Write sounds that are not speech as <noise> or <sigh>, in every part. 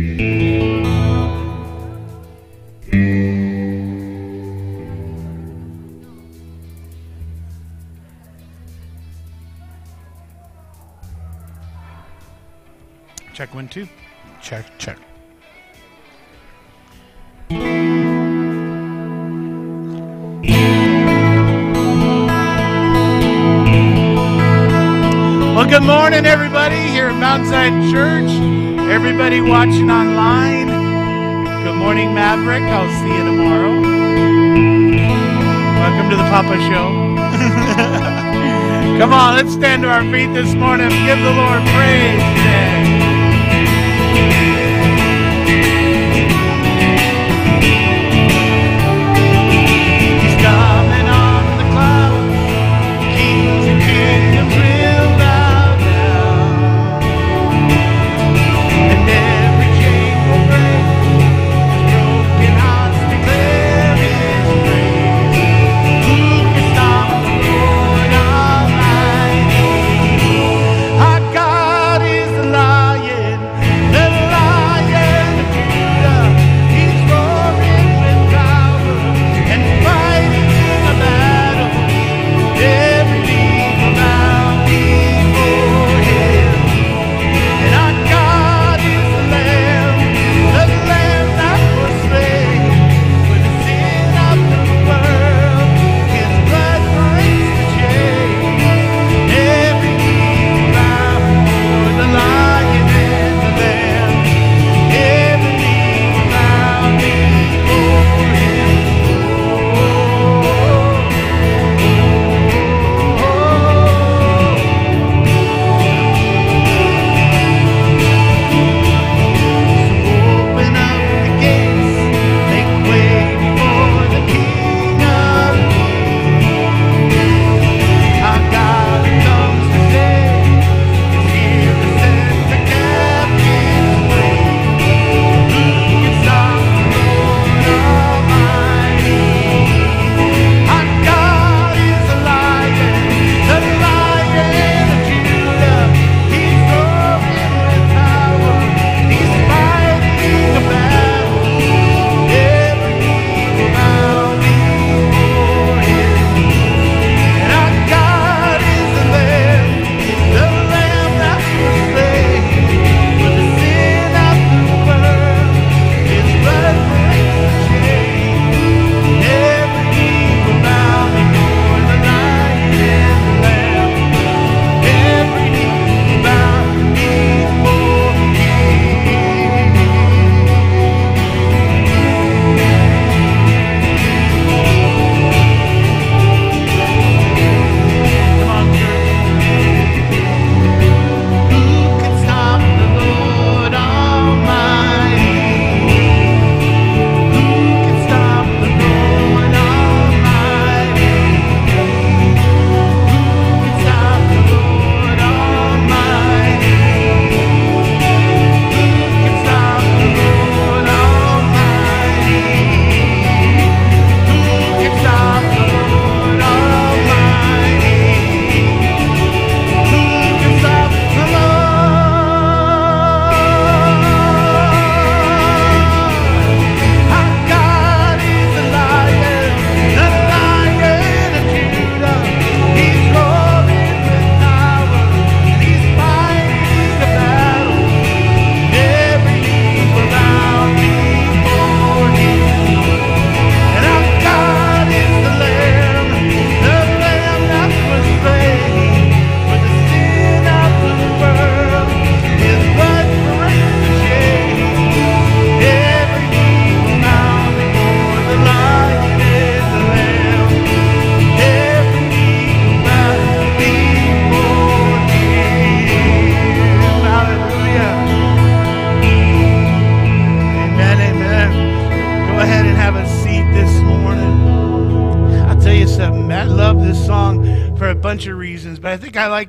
Check one, two. Check, check. Well, good morning, everybody, here at Mount Zion Church. Everybody watching online, good morning, Maverick. I'll see you tomorrow. Welcome to the Papa Show. <laughs> Come on, let's stand to our feet this morning. Give the Lord praise today.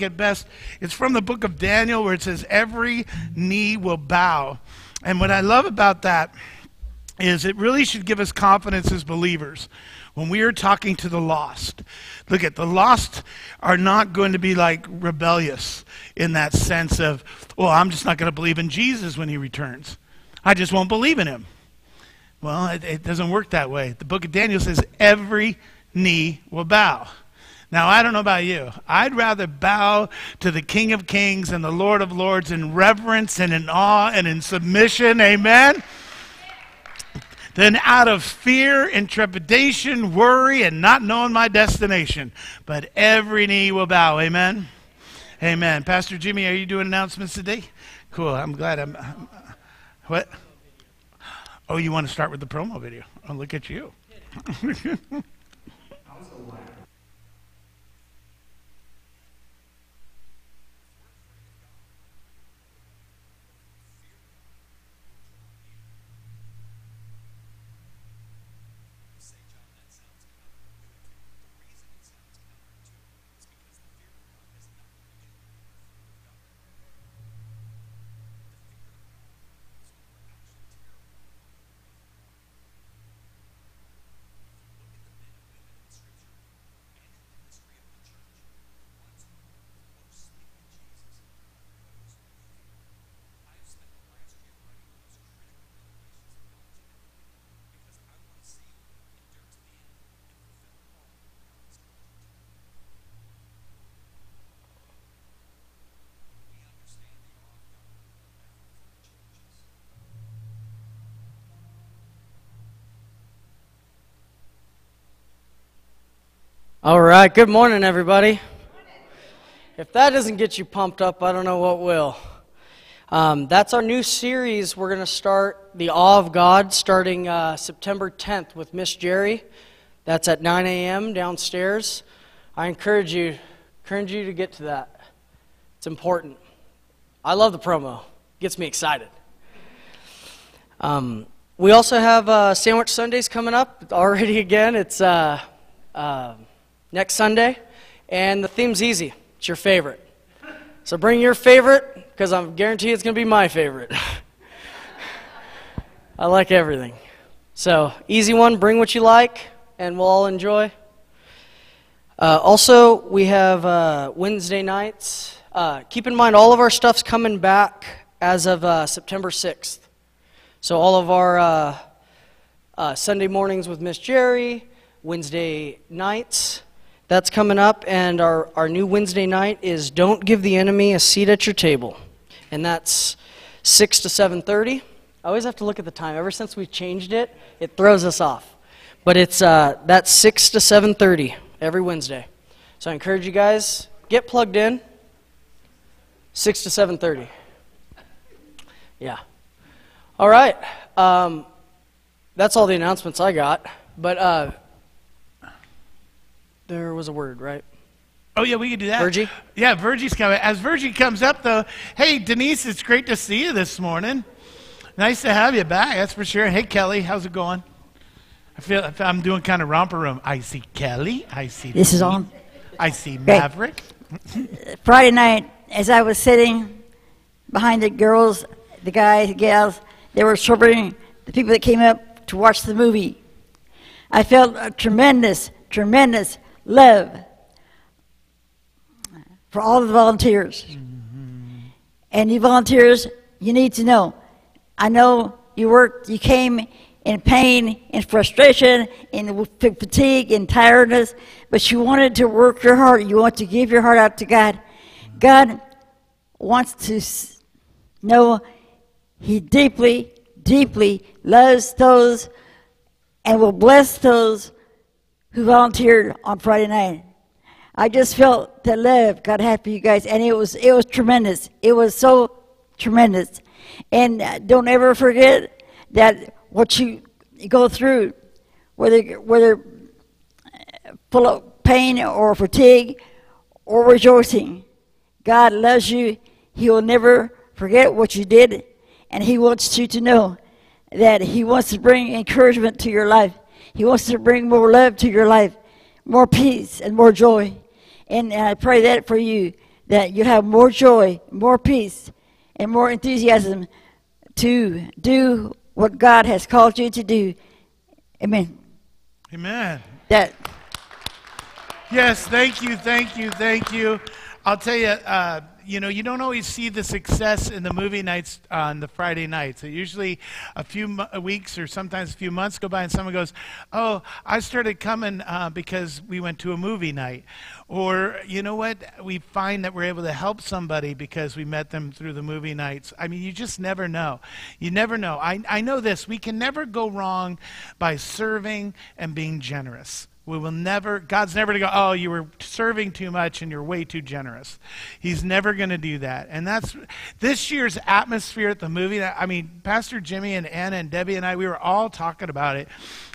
like it best. It's from the book of Daniel where it says, Every knee will bow. And what I love about that is it really should give us confidence as believers when we are talking to the lost. Look at the lost are not going to be like rebellious in that sense of, well, I'm just not going to believe in Jesus when he returns. I just won't believe in him. Well, it, it doesn't work that way. The book of Daniel says every knee will bow. Now, I don't know about you. I'd rather bow to the King of Kings and the Lord of Lords in reverence and in awe and in submission. Amen than out of fear and trepidation, worry, and not knowing my destination. But every knee will bow. Amen. Amen. Pastor Jimmy, are you doing announcements today? Cool. I'm glad I'm. what? Oh, you want to start with the promo video? Oh, look at you. <laughs> All right, good morning, everybody. If that doesn't get you pumped up, I don't know what will. Um, that's our new series. We're going to start The Awe of God starting uh, September 10th with Miss Jerry. That's at 9 a.m. downstairs. I encourage you, encourage you to get to that. It's important. I love the promo. Gets me excited. Um, we also have uh, Sandwich Sundays coming up already again. It's uh, uh, next Sunday, and the theme's easy. It's your favorite. So bring your favorite, because I'm guarantee it's going to be my favorite. <laughs> I like everything. So easy one. Bring what you like, and we'll all enjoy. Uh, also, we have uh, Wednesday nights. Uh, keep in mind, all of our stuff's coming back as of uh, September 6th. So all of our uh, uh, Sunday mornings with Miss Jerry, Wednesday nights, that's coming up, and our, our new Wednesday night is Don't Give the Enemy a Seat at Your Table. And that's 6 to 7.30. I always have to look at the time. Ever since we changed it, it throws us off. But it's uh, that's 6 to 7.30 every Wednesday. So I encourage you guys, get plugged in. 6 to 7.30. Yeah. All right. Um, that's all the announcements I got. But uh, there was a word, right? Oh yeah, we can do that. Virgie? Yeah, Virgie's coming. As Virgie comes up, though, hey Denise, it's great to see you this morning. Nice to have you back. That's for sure. Hey Kelly, how's it going? I feel, I feel I'm doing kind of romper room. I see Kelly. I see. This is on. I see Great. Maverick. <laughs> Friday night, as I was sitting behind the girls, the guys, the gals, they were serving the people that came up to watch the movie. I felt a tremendous, tremendous love for all the volunteers. Mm-hmm. And you volunteers, you need to know. I know you worked, you came in pain, in frustration, in fatigue, in tiredness, but you wanted to work your heart. You want to give your heart out to God. God wants to know He deeply, deeply loves those and will bless those who volunteered on Friday night. I just felt the love God had for you guys, and it was it was tremendous. It was so tremendous, and uh, don't ever forget that what you go through, whether whether uh, full of pain or fatigue or rejoicing, God loves you. He will never forget what you did, and He wants you to know that He wants to bring encouragement to your life. He wants to bring more love to your life, more peace and more joy. And I pray that for you, that you have more joy, more peace, and more enthusiasm to do what God has called you to do. Amen. Amen. That Yes, thank you, thank you, thank you. I'll tell you, uh, you know, you don't always see the success in the movie nights on the Friday nights. Usually, a few mo- weeks or sometimes a few months go by, and someone goes, "Oh, I started coming uh, because we went to a movie night," or you know what? We find that we're able to help somebody because we met them through the movie nights. I mean, you just never know. You never know. I I know this. We can never go wrong by serving and being generous. We will never, God's never going to go, oh, you were serving too much and you're way too generous. He's never going to do that. And that's this year's atmosphere at the movie. I mean, Pastor Jimmy and Anna and Debbie and I, we were all talking about it.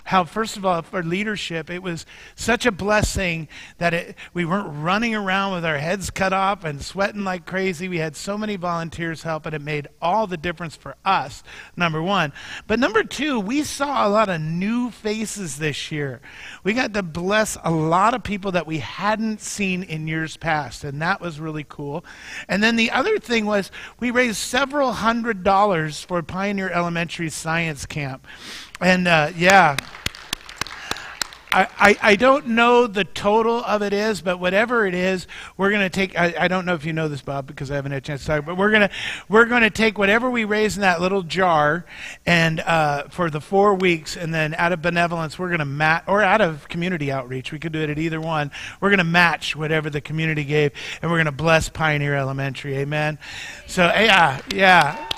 How, first of all, for leadership, it was such a blessing that it, we weren't running around with our heads cut off and sweating like crazy. We had so many volunteers help, and it made all the difference for us, number one. But number two, we saw a lot of new faces this year. We got to bless a lot of people that we hadn't seen in years past, and that was really cool. And then the other thing was we raised several hundred dollars for Pioneer Elementary Science Camp. And uh, yeah. I, I, I don't know the total of it is, but whatever it is, we're going to take. I, I don't know if you know this, Bob, because I haven't had a chance to talk. But we're going to we're going to take whatever we raise in that little jar, and uh, for the four weeks, and then out of benevolence, we're going to match, or out of community outreach, we could do it at either one. We're going to match whatever the community gave, and we're going to bless Pioneer Elementary. Amen. So yeah, yeah,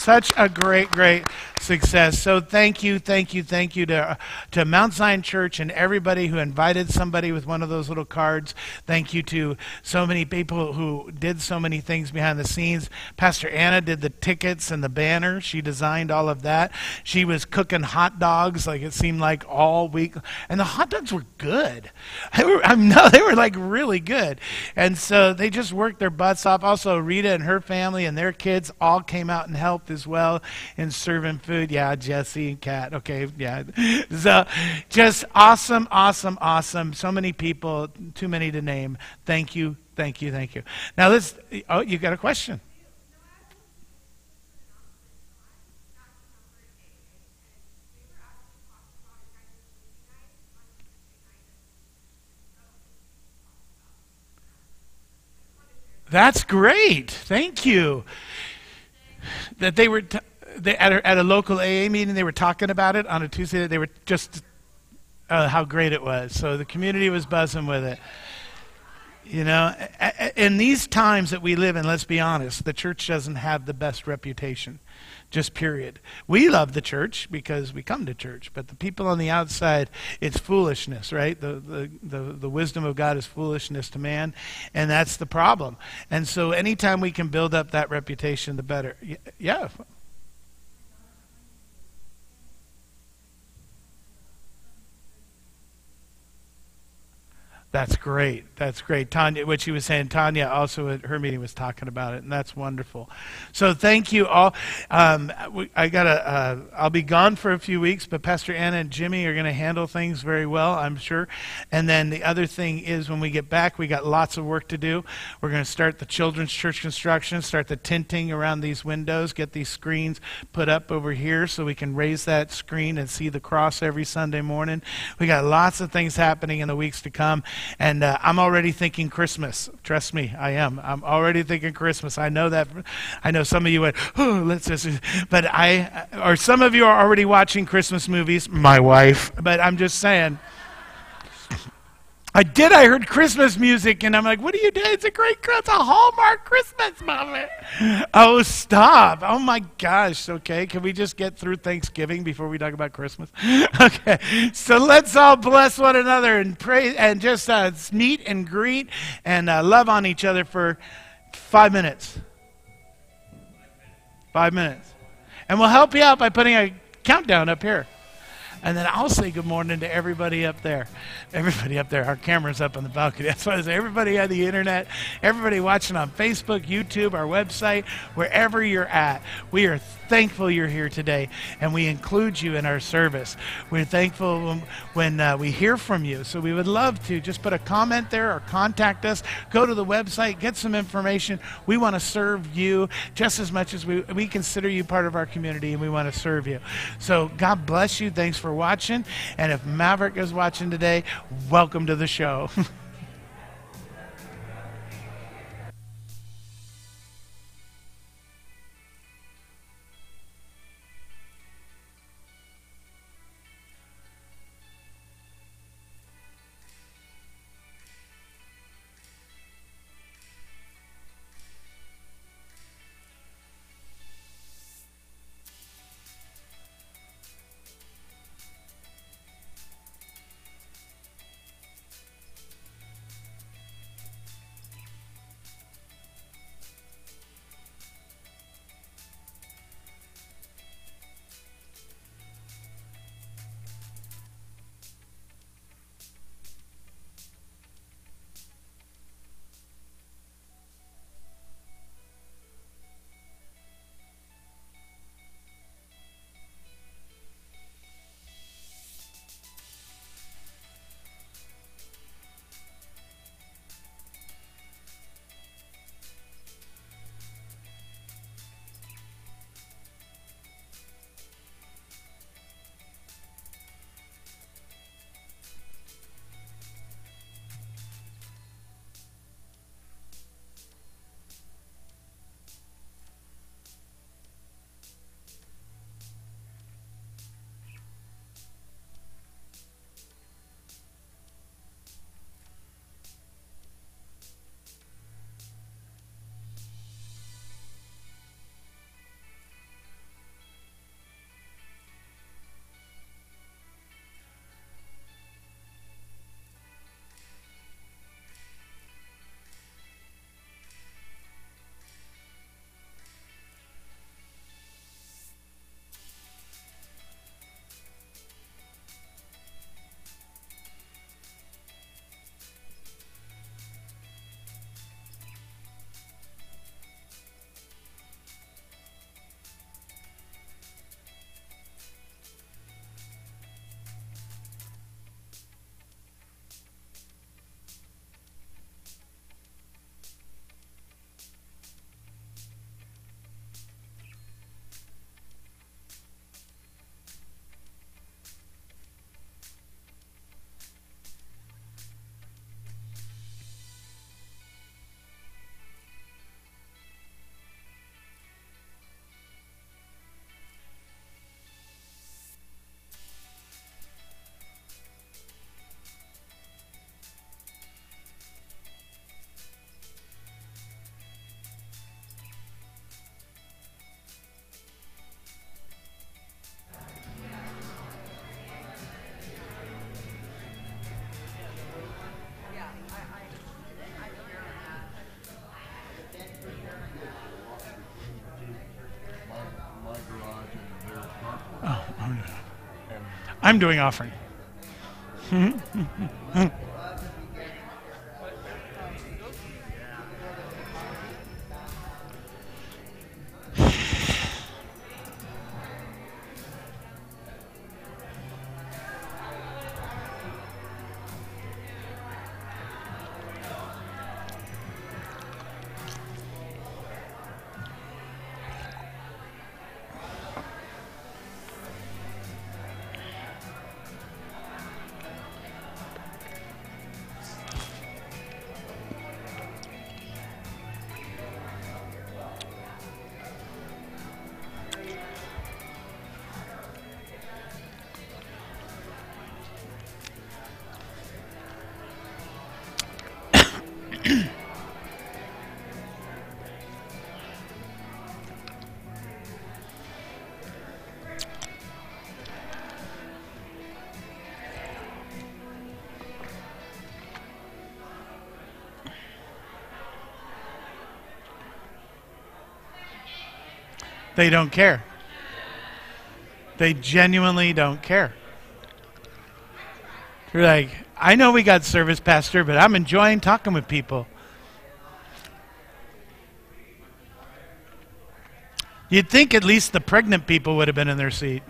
such a great, great success. So thank you, thank you, thank you to, to Mount Zion Church and everybody who invited somebody with one of those little cards. Thank you to so many people who did so many things behind the scenes. Pastor Anna did the tickets and the banner. She designed all of that. She was cooking hot dogs like it seemed like all week. And the hot dogs were good. <laughs> They were, I'm, <laughs> no, they were like really good. And so they just worked their butts off. Also, Rita and her family and their kids all came out and helped as well in serving food. Yeah, Jesse and Kat. Okay, yeah. So just awesome, awesome, awesome. So many people, too many to name. Thank you, thank you, thank you. Now let's. Oh, you got a question? That's great. Thank you. That they were t- they, at, a, at a local AA meeting, they were talking about it on a Tuesday. They were just uh, how great it was. So the community was buzzing with it. You know, in these times that we live in, let's be honest, the church doesn't have the best reputation. Just period. We love the church because we come to church, but the people on the outside, it's foolishness, right? The, the, the, the wisdom of God is foolishness to man, and that's the problem. And so anytime we can build up that reputation, the better. Yeah. That's great. That's great. Tanya, what she was saying, Tanya also at her meeting was talking about it, and that's wonderful. So thank you all. Um, I got to. Uh, I'll be gone for a few weeks, but Pastor Anna and Jimmy are going to handle things very well, I'm sure. And then the other thing is, when we get back, we got lots of work to do. We're going to start the children's church construction, start the tinting around these windows, get these screens put up over here so we can raise that screen and see the cross every Sunday morning. We got lots of things happening in the weeks to come. And uh, I'm already thinking Christmas. Trust me, I am. I'm already thinking Christmas. I know that. I know some of you went, oh, let's just. But I, or some of you are already watching Christmas movies. My wife. But I'm just saying. I did. I heard Christmas music, and I'm like, "What are you doing? It's a great, it's a Hallmark Christmas movie." Oh, stop! Oh my gosh. Okay, can we just get through Thanksgiving before we talk about Christmas? <laughs> okay, so let's all bless one another and pray and just uh, meet and greet and uh, love on each other for five minutes. Five minutes, and we'll help you out by putting a countdown up here. And then I'll say good morning to everybody up there. Everybody up there. Our camera's up on the balcony. <laughs> That's why I say everybody on the internet, everybody watching on Facebook, YouTube, our website, wherever you're at. We are thankful you're here today, and we include you in our service. We're thankful when, when uh, we hear from you. So we would love to just put a comment there or contact us. Go to the website, get some information. We want to serve you just as much as we, we consider you part of our community, and we want to serve you. So God bless you. Thanks for watching. And if Maverick is watching today, welcome to the show. <laughs> I'm doing offering. Mm-hmm. They don't care. They genuinely don't care. They're like, I know we got service, Pastor, but I'm enjoying talking with people. You'd think at least the pregnant people would have been in their seat.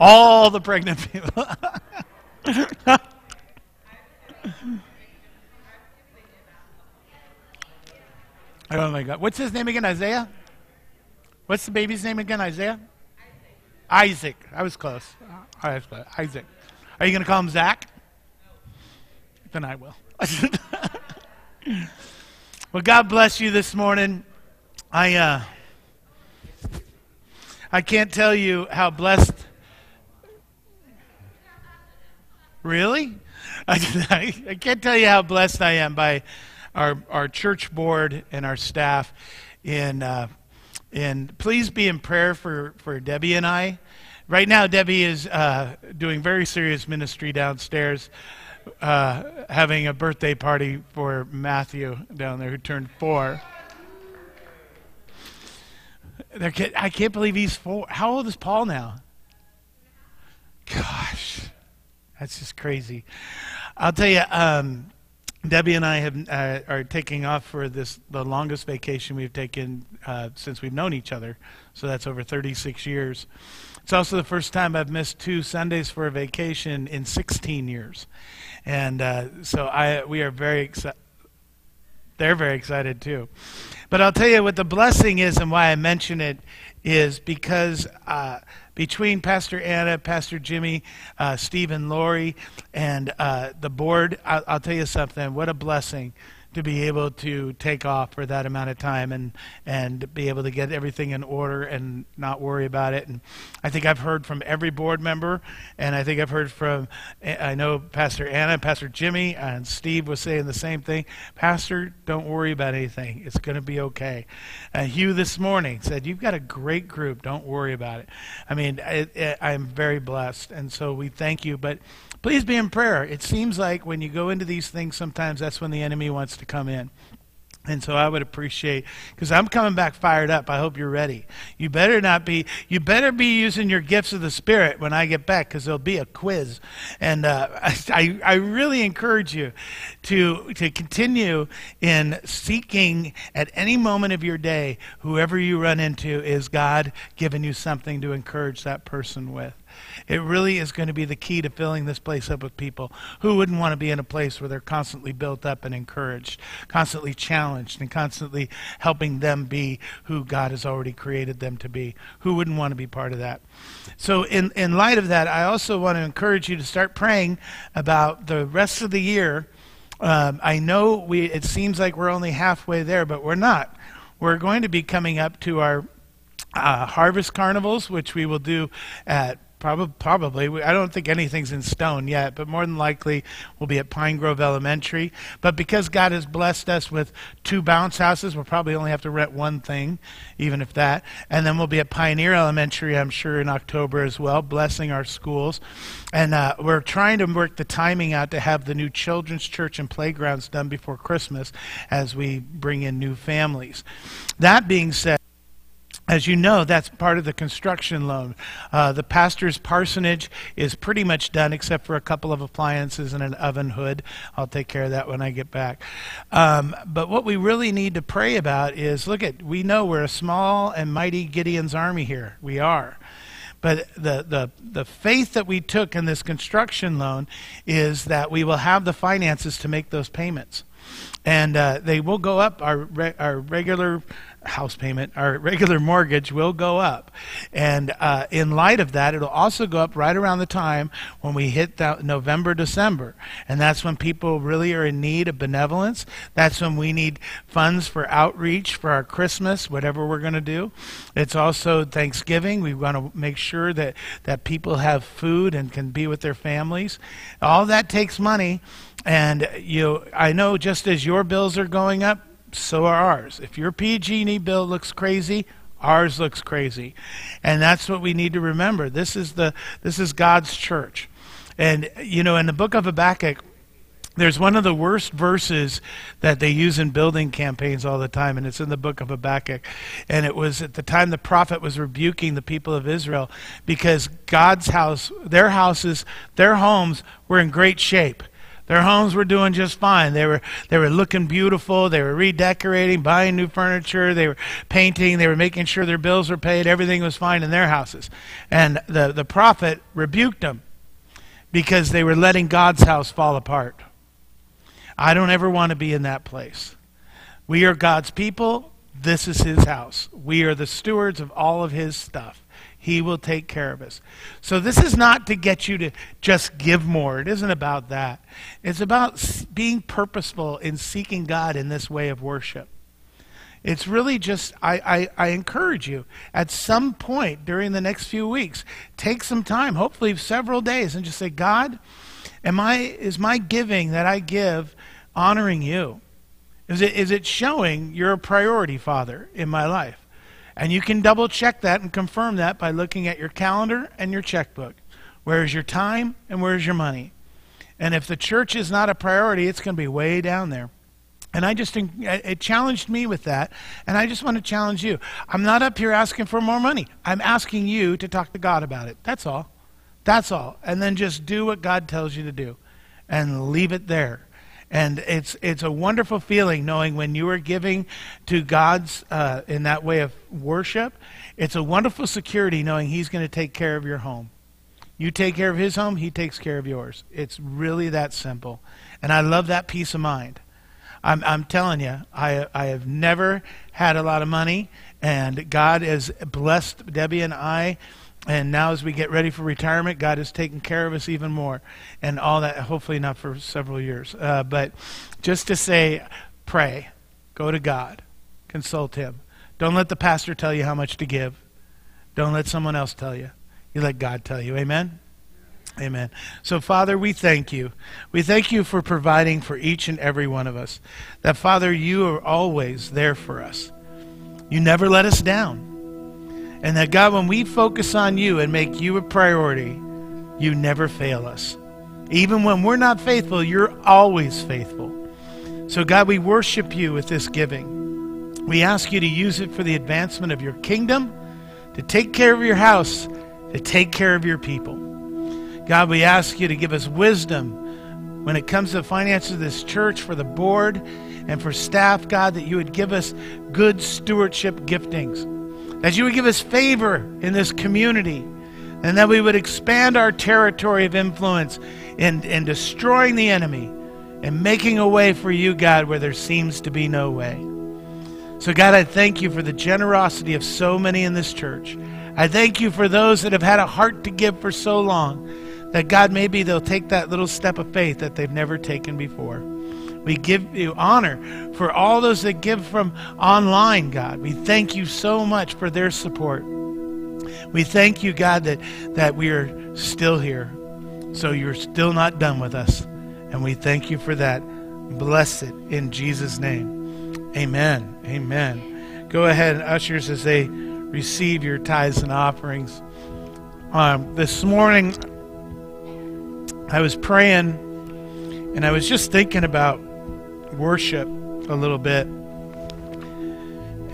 All the pregnant <laughs> people. oh my God. What's his name again? Isaiah? What's the baby's name again? Isaiah? Isaac. I was close. I was close. Isaac. Are you going to call him Zach? Then I will. <laughs> well, God bless you this morning. I uh, I can't tell you how blessed. Really? I, <laughs> I can't tell you how blessed I am by our our church board and our staff in. Uh, and please be in prayer for, for Debbie and I. Right now, Debbie is uh, doing very serious ministry downstairs, uh, having a birthday party for Matthew down there who turned four. I can't believe he's four. How old is Paul now? Gosh, that's just crazy. I'll tell you, um, Debbie and I have, uh, are taking off for this the longest vacation we've taken uh, since we've known each other. So that's over 36 years. It's also the first time I've missed two Sundays for a vacation in 16 years, and uh, so I we are very excited. They're very excited too. But I'll tell you what the blessing is and why I mention it is because uh, between Pastor Anna, Pastor Jimmy, uh, and Lori, and uh, the board, I'll, I'll tell you something. What a blessing to be able to take off for that amount of time and and be able to get everything in order and not worry about it. And I think I've heard from every board member, and I think I've heard from I know Pastor Anna, Pastor Jimmy, and Steve was saying the same thing. Pastor, don't worry about anything. It's going to be okay. And Hugh this morning said, "You've got a great group. Don't worry about it." I mean, it, I'm very blessed, and so we thank you, but please be in prayer. It seems like when you go into these things, sometimes that's when the enemy wants to come in. And so I would appreciate because I'm coming back fired up. I hope you're ready. You better not be. You better be using your gifts of the Spirit when I get back because there'll be a quiz. And uh, <laughs> I, I really encourage you to to continue in seeking at any moment of your day. Whoever you run into is God giving you something to encourage that person with. It really is going to be the key to filling this place up with people. Who wouldn't want to be in a place where they're constantly built up and encouraged, constantly challenged, and constantly helping them be who God has already created them to be? Who wouldn't want to be part of that? So, in, in light of that, I also want to encourage you to start praying about the rest of the year. Um, I know we, it seems like we're only halfway there, but we're not. We're going to be coming up to our uh, harvest carnivals, which we will do at Probably, probably. I don't think anything's in stone yet, but more than likely we'll be at Pine Grove Elementary. But because God has blessed us with two bounce houses, we'll probably only have to rent one thing, even if that. And then we'll be at Pioneer Elementary, I'm sure, in October as well, blessing our schools. And uh, we're trying to work the timing out to have the new children's church and playgrounds done before Christmas as we bring in new families. That being said, As you know, that's part of the construction loan. Uh, the pastor's parsonage is pretty much done except for a couple of appliances and an oven hood. I'll take care of that when I get back. Um, but what we really need to pray about is look at, we know we're a small and mighty Gideon's army here. We are. But the, the, the faith that we took in this construction loan is that we will have the finances to make those payments. And uh, they will go up. Our, re- our regular house payment, our regular mortgage will go up. And uh, in light of that, it'll also go up right around the time when we hit November, December. And that's when people really are in need of benevolence. That's when we need funds for outreach for our Christmas, whatever we're going to do. It's also Thanksgiving. We want to make sure that, that people have food and can be with their families. All that takes money. And you, I know just as your bills are going up, so are ours. If your PG&E bill looks crazy, ours looks crazy. And that's what we need to remember. This is the this is God's church. And you know, in the book of Habakkuk, there's one of the worst verses that they use in building campaigns all the time, and it's in the book of Habakkuk. And it was at the time the prophet was rebuking the people of Israel because God's house, their houses, their homes were in great shape. Their homes were doing just fine. They were they were looking beautiful. They were redecorating, buying new furniture. They were painting. They were making sure their bills were paid. Everything was fine in their houses. And the, the prophet rebuked them because they were letting God's house fall apart. I don't ever want to be in that place. We are God's people. This is his house. We are the stewards of all of his stuff. He will take care of us. So, this is not to get you to just give more. It isn't about that. It's about being purposeful in seeking God in this way of worship. It's really just, I, I, I encourage you at some point during the next few weeks, take some time, hopefully several days, and just say, God, am I, is my giving that I give honoring you? Is it, is it showing you're a priority, Father, in my life? And you can double check that and confirm that by looking at your calendar and your checkbook. Where is your time and where is your money? And if the church is not a priority, it's going to be way down there. And I just, it challenged me with that. And I just want to challenge you. I'm not up here asking for more money. I'm asking you to talk to God about it. That's all. That's all. And then just do what God tells you to do and leave it there. And it's, it's a wonderful feeling knowing when you are giving to God's uh, in that way of worship. It's a wonderful security knowing He's going to take care of your home. You take care of His home, He takes care of yours. It's really that simple. And I love that peace of mind. I'm, I'm telling you, I, I have never had a lot of money, and God has blessed Debbie and I. And now, as we get ready for retirement, God is taking care of us even more. And all that, hopefully, not for several years. Uh, but just to say, pray, go to God, consult Him. Don't let the pastor tell you how much to give, don't let someone else tell you. You let God tell you. Amen? Amen. So, Father, we thank you. We thank you for providing for each and every one of us. That, Father, you are always there for us. You never let us down. And that, God, when we focus on you and make you a priority, you never fail us. Even when we're not faithful, you're always faithful. So, God, we worship you with this giving. We ask you to use it for the advancement of your kingdom, to take care of your house, to take care of your people. God, we ask you to give us wisdom when it comes to the finances of this church, for the board, and for staff, God, that you would give us good stewardship giftings, that you would give us favor in this community, and that we would expand our territory of influence in, in destroying the enemy and making a way for you, God, where there seems to be no way. So, God, I thank you for the generosity of so many in this church. I thank you for those that have had a heart to give for so long that God, maybe they'll take that little step of faith that they've never taken before. We give you honor for all those that give from online, God. We thank you so much for their support. We thank you, God, that, that we are still here. So you're still not done with us. And we thank you for that. Bless it in Jesus' name. Amen. Amen. Go ahead, ushers, as they receive your tithes and offerings. Um, this morning, I was praying and I was just thinking about worship a little bit.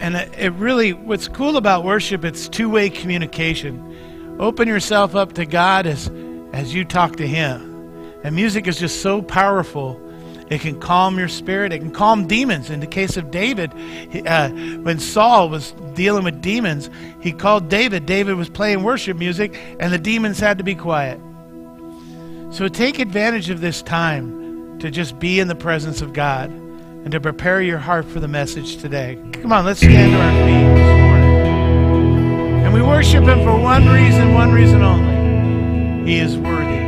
and it really, what's cool about worship, it's two way communication. Open yourself up to God as, as you talk to Him. And music is just so powerful. It can calm your spirit. It can calm demons. In the case of David, uh, when Saul was dealing with demons, he called David. David was playing worship music, and the demons had to be quiet. So take advantage of this time to just be in the presence of God and to prepare your heart for the message today. Come on, let's stand to our feet this morning. And we worship Him for one reason, one reason only. He is worthy.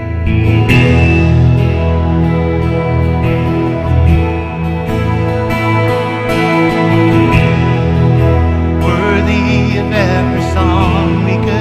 Every song we could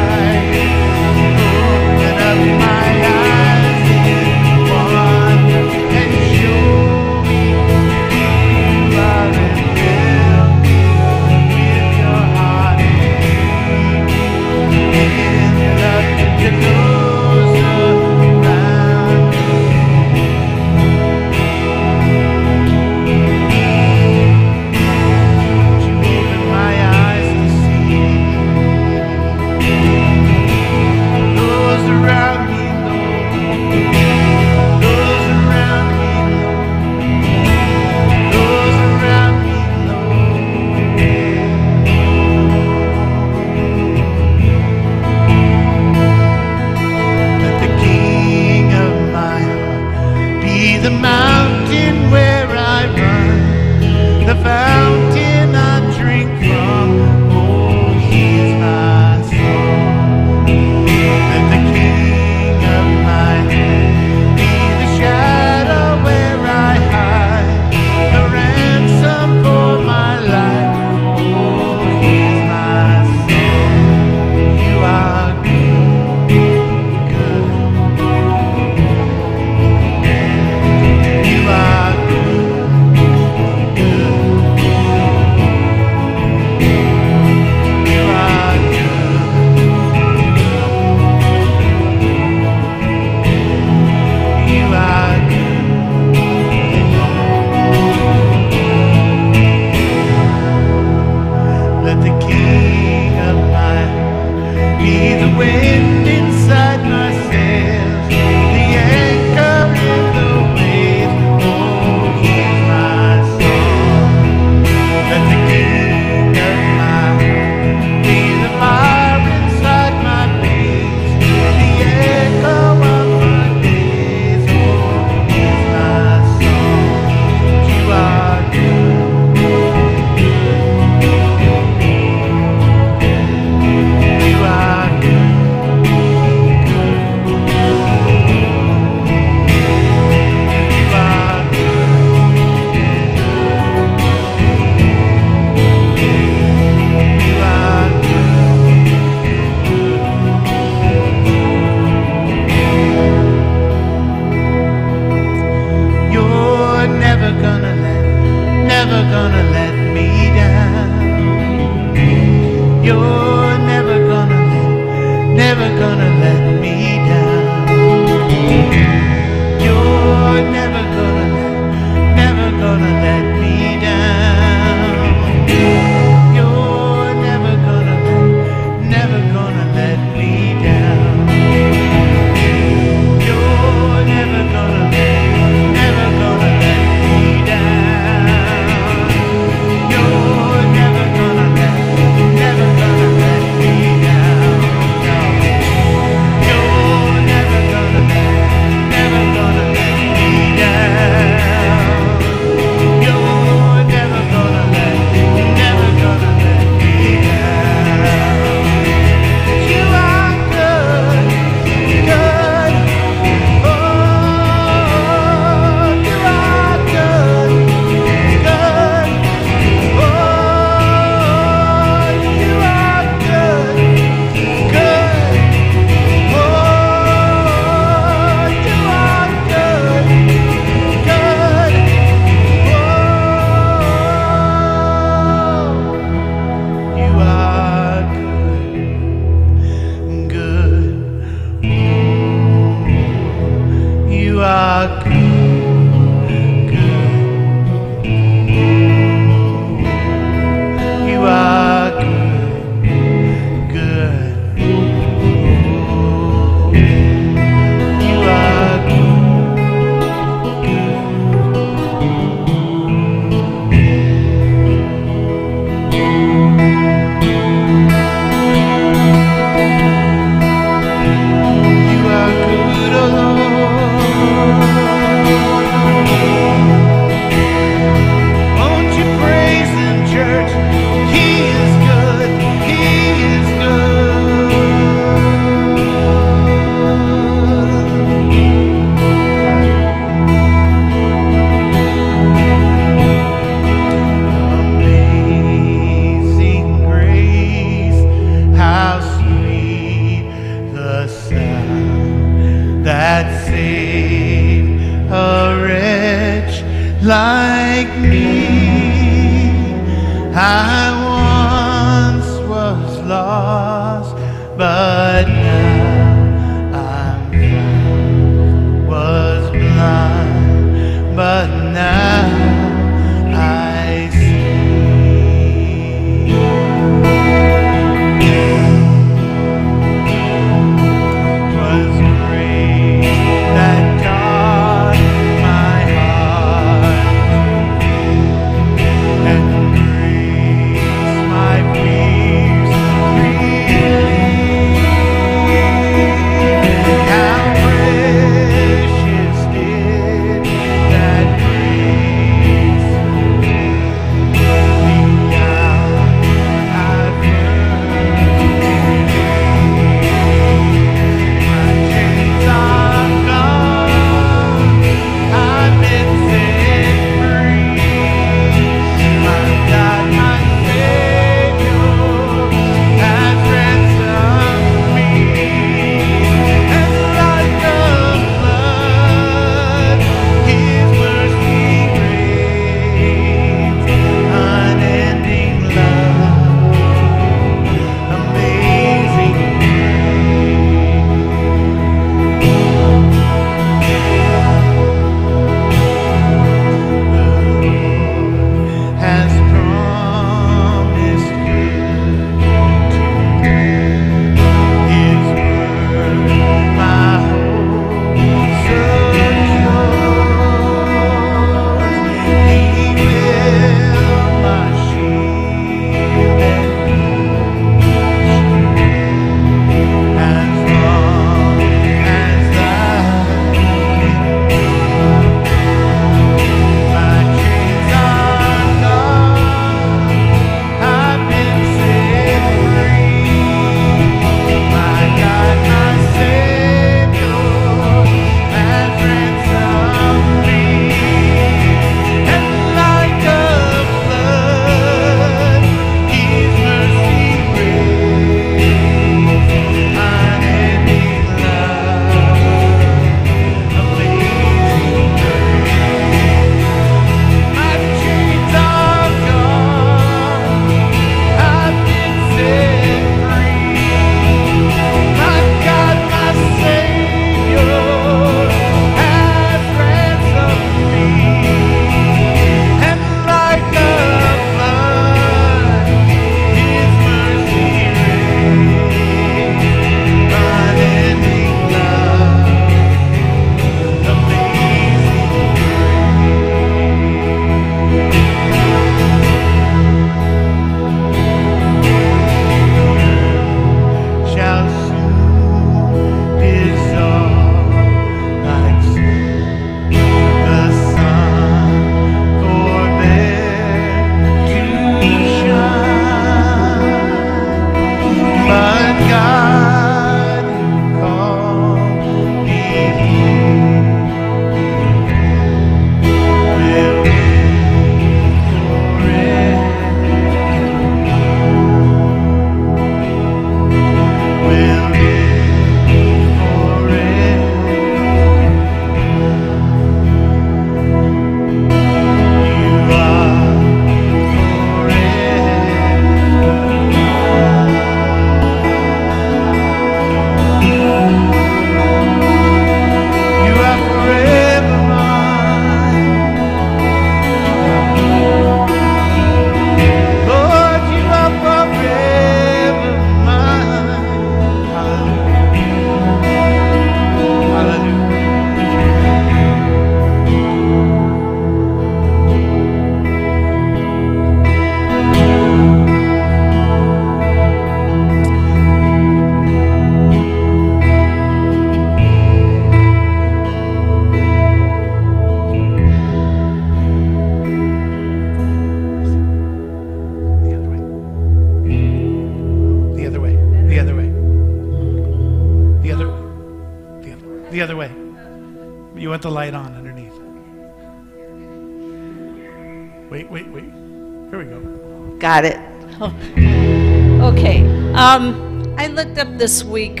this week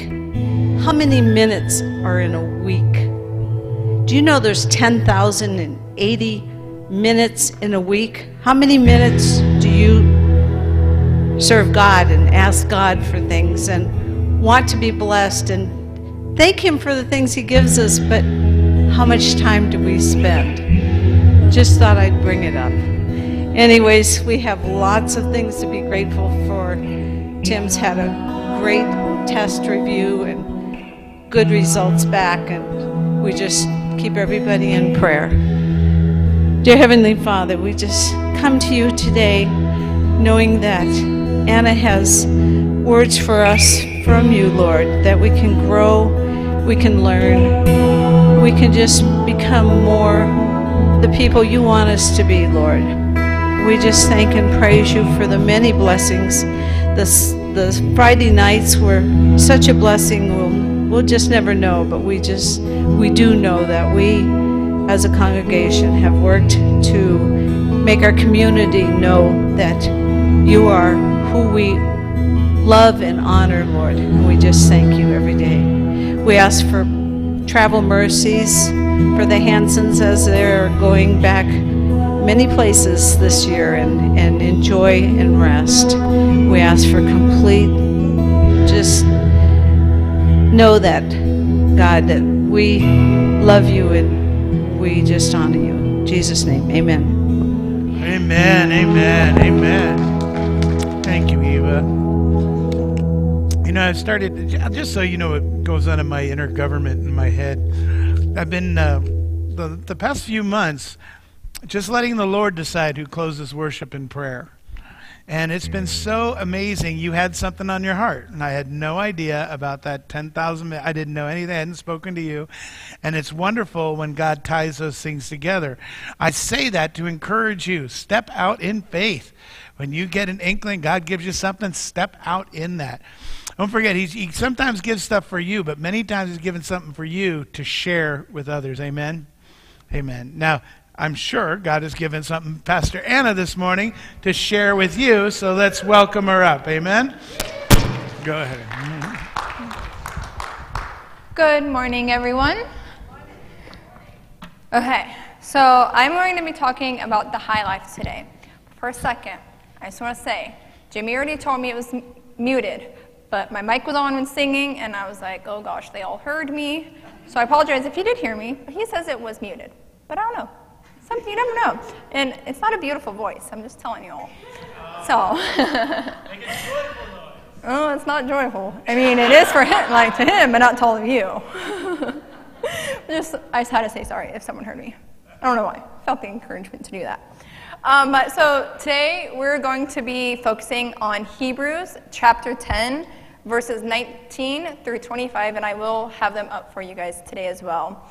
how many minutes are in a week. Do you know there's 10,080 minutes in a week? How many minutes do you serve God and ask God for things and want to be blessed and thank Him for the things He gives us, but how much time do we spend? Just thought I'd bring it up. Anyways, we have lots of things to be grateful for. Tim's had a great test review and good results back, and we just keep everybody in prayer. Dear Heavenly Father, we just come to you today knowing that Anna has words for us from you, Lord, that we can grow, we can learn, we can just become more the people you want us to be, Lord. We just thank and praise you for the many blessings. The, the Friday nights were such a blessing. We'll, we'll just never know, but we just, we do know that we as a congregation have worked to make our community know that you are who we love and honor, Lord. And we just thank you every day. We ask for travel mercies for the Hansons as they're going back many places this year and, and enjoy and rest. We ask for complete, just know that, God, that we love you and we just honor you. In Jesus' name, amen. Amen, amen, amen. Thank you, Eva. You know, I've started, just so you know what goes on in my inner government in my head, I've been, uh, the, the past few months, just letting the Lord decide who closes worship in prayer. And it's been so mm. amazing. You had something on your heart, and I had no idea about that 10,000. I didn't know anything. I hadn't spoken to you. And it's wonderful when God ties those things together. I say that to encourage you. Step out in faith. When you get an inkling, God gives you something, step out in that. Don't forget, he's, he sometimes gives stuff for you, but many times he's given something for you to share with others. Amen? Amen. Now, I'm sure God has given something Pastor Anna this morning to share with you, so let's welcome her up. Amen? Go ahead. Good morning, everyone. Okay, so I'm going to be talking about the high life today. For a second, I just want to say, Jimmy already told me it was m- muted, but my mic was on when singing, and I was like, oh gosh, they all heard me. So I apologize if you did hear me, but he says it was muted. But I don't know. Something you never know. And it's not a beautiful voice, I'm just telling you all. So. <laughs> Oh, it's not joyful. I mean, it is for him, like to him, but not to all of you. <laughs> just, I just had to say sorry if someone heard me. I don't know why. Felt the encouragement to do that. Um, but so today we're going to be focusing on Hebrews chapter 10, verses 19 through 25, and I will have them up for you guys today as well.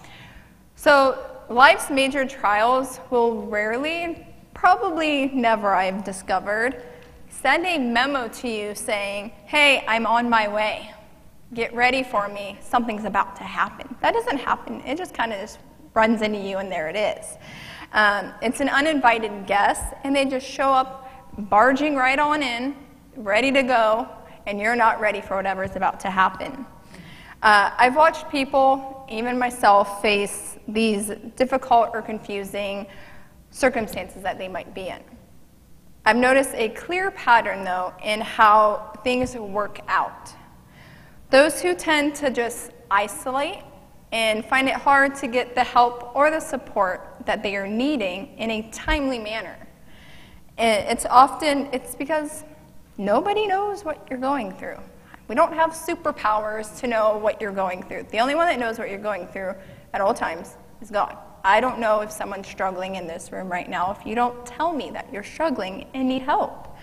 So, life's major trials will rarely, probably never, I've discovered, send a memo to you saying, Hey, I'm on my way. Get ready for me. Something's about to happen. That doesn't happen. It just kind of just runs into you, and there it is. Um, it's an uninvited guest, and they just show up barging right on in, ready to go, and you're not ready for whatever's about to happen. Uh, I've watched people, even myself, face these difficult or confusing circumstances that they might be in. I've noticed a clear pattern, though, in how things work out. Those who tend to just isolate and find it hard to get the help or the support that they are needing in a timely manner. And It's often it's because nobody knows what you're going through. We don't have superpowers to know what you're going through. The only one that knows what you're going through at all times is God. I don't know if someone's struggling in this room right now if you don't tell me that you're struggling and need help.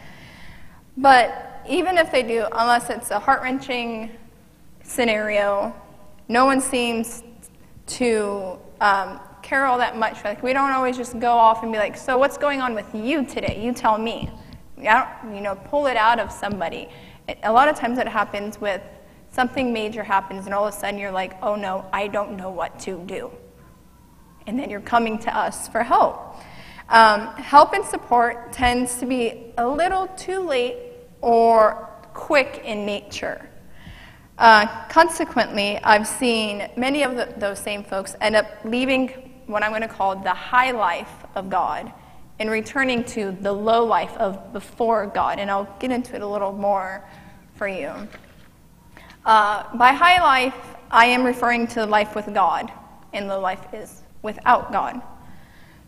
But even if they do, unless it's a heart wrenching scenario, no one seems to um, care all that much. Like we don't always just go off and be like, "So what's going on with you today? You tell me." You know, pull it out of somebody. A lot of times it happens with something major happens, and all of a sudden you're like, "Oh no, I don't know what to do." and then you're coming to us for help. Um, help and support tends to be a little too late or quick in nature. Uh, consequently, I've seen many of the, those same folks end up leaving what I'm going to call the high life of God and returning to the low life of before God. And I'll get into it a little more for you. Uh, by high life, I am referring to life with God, and low life is without God.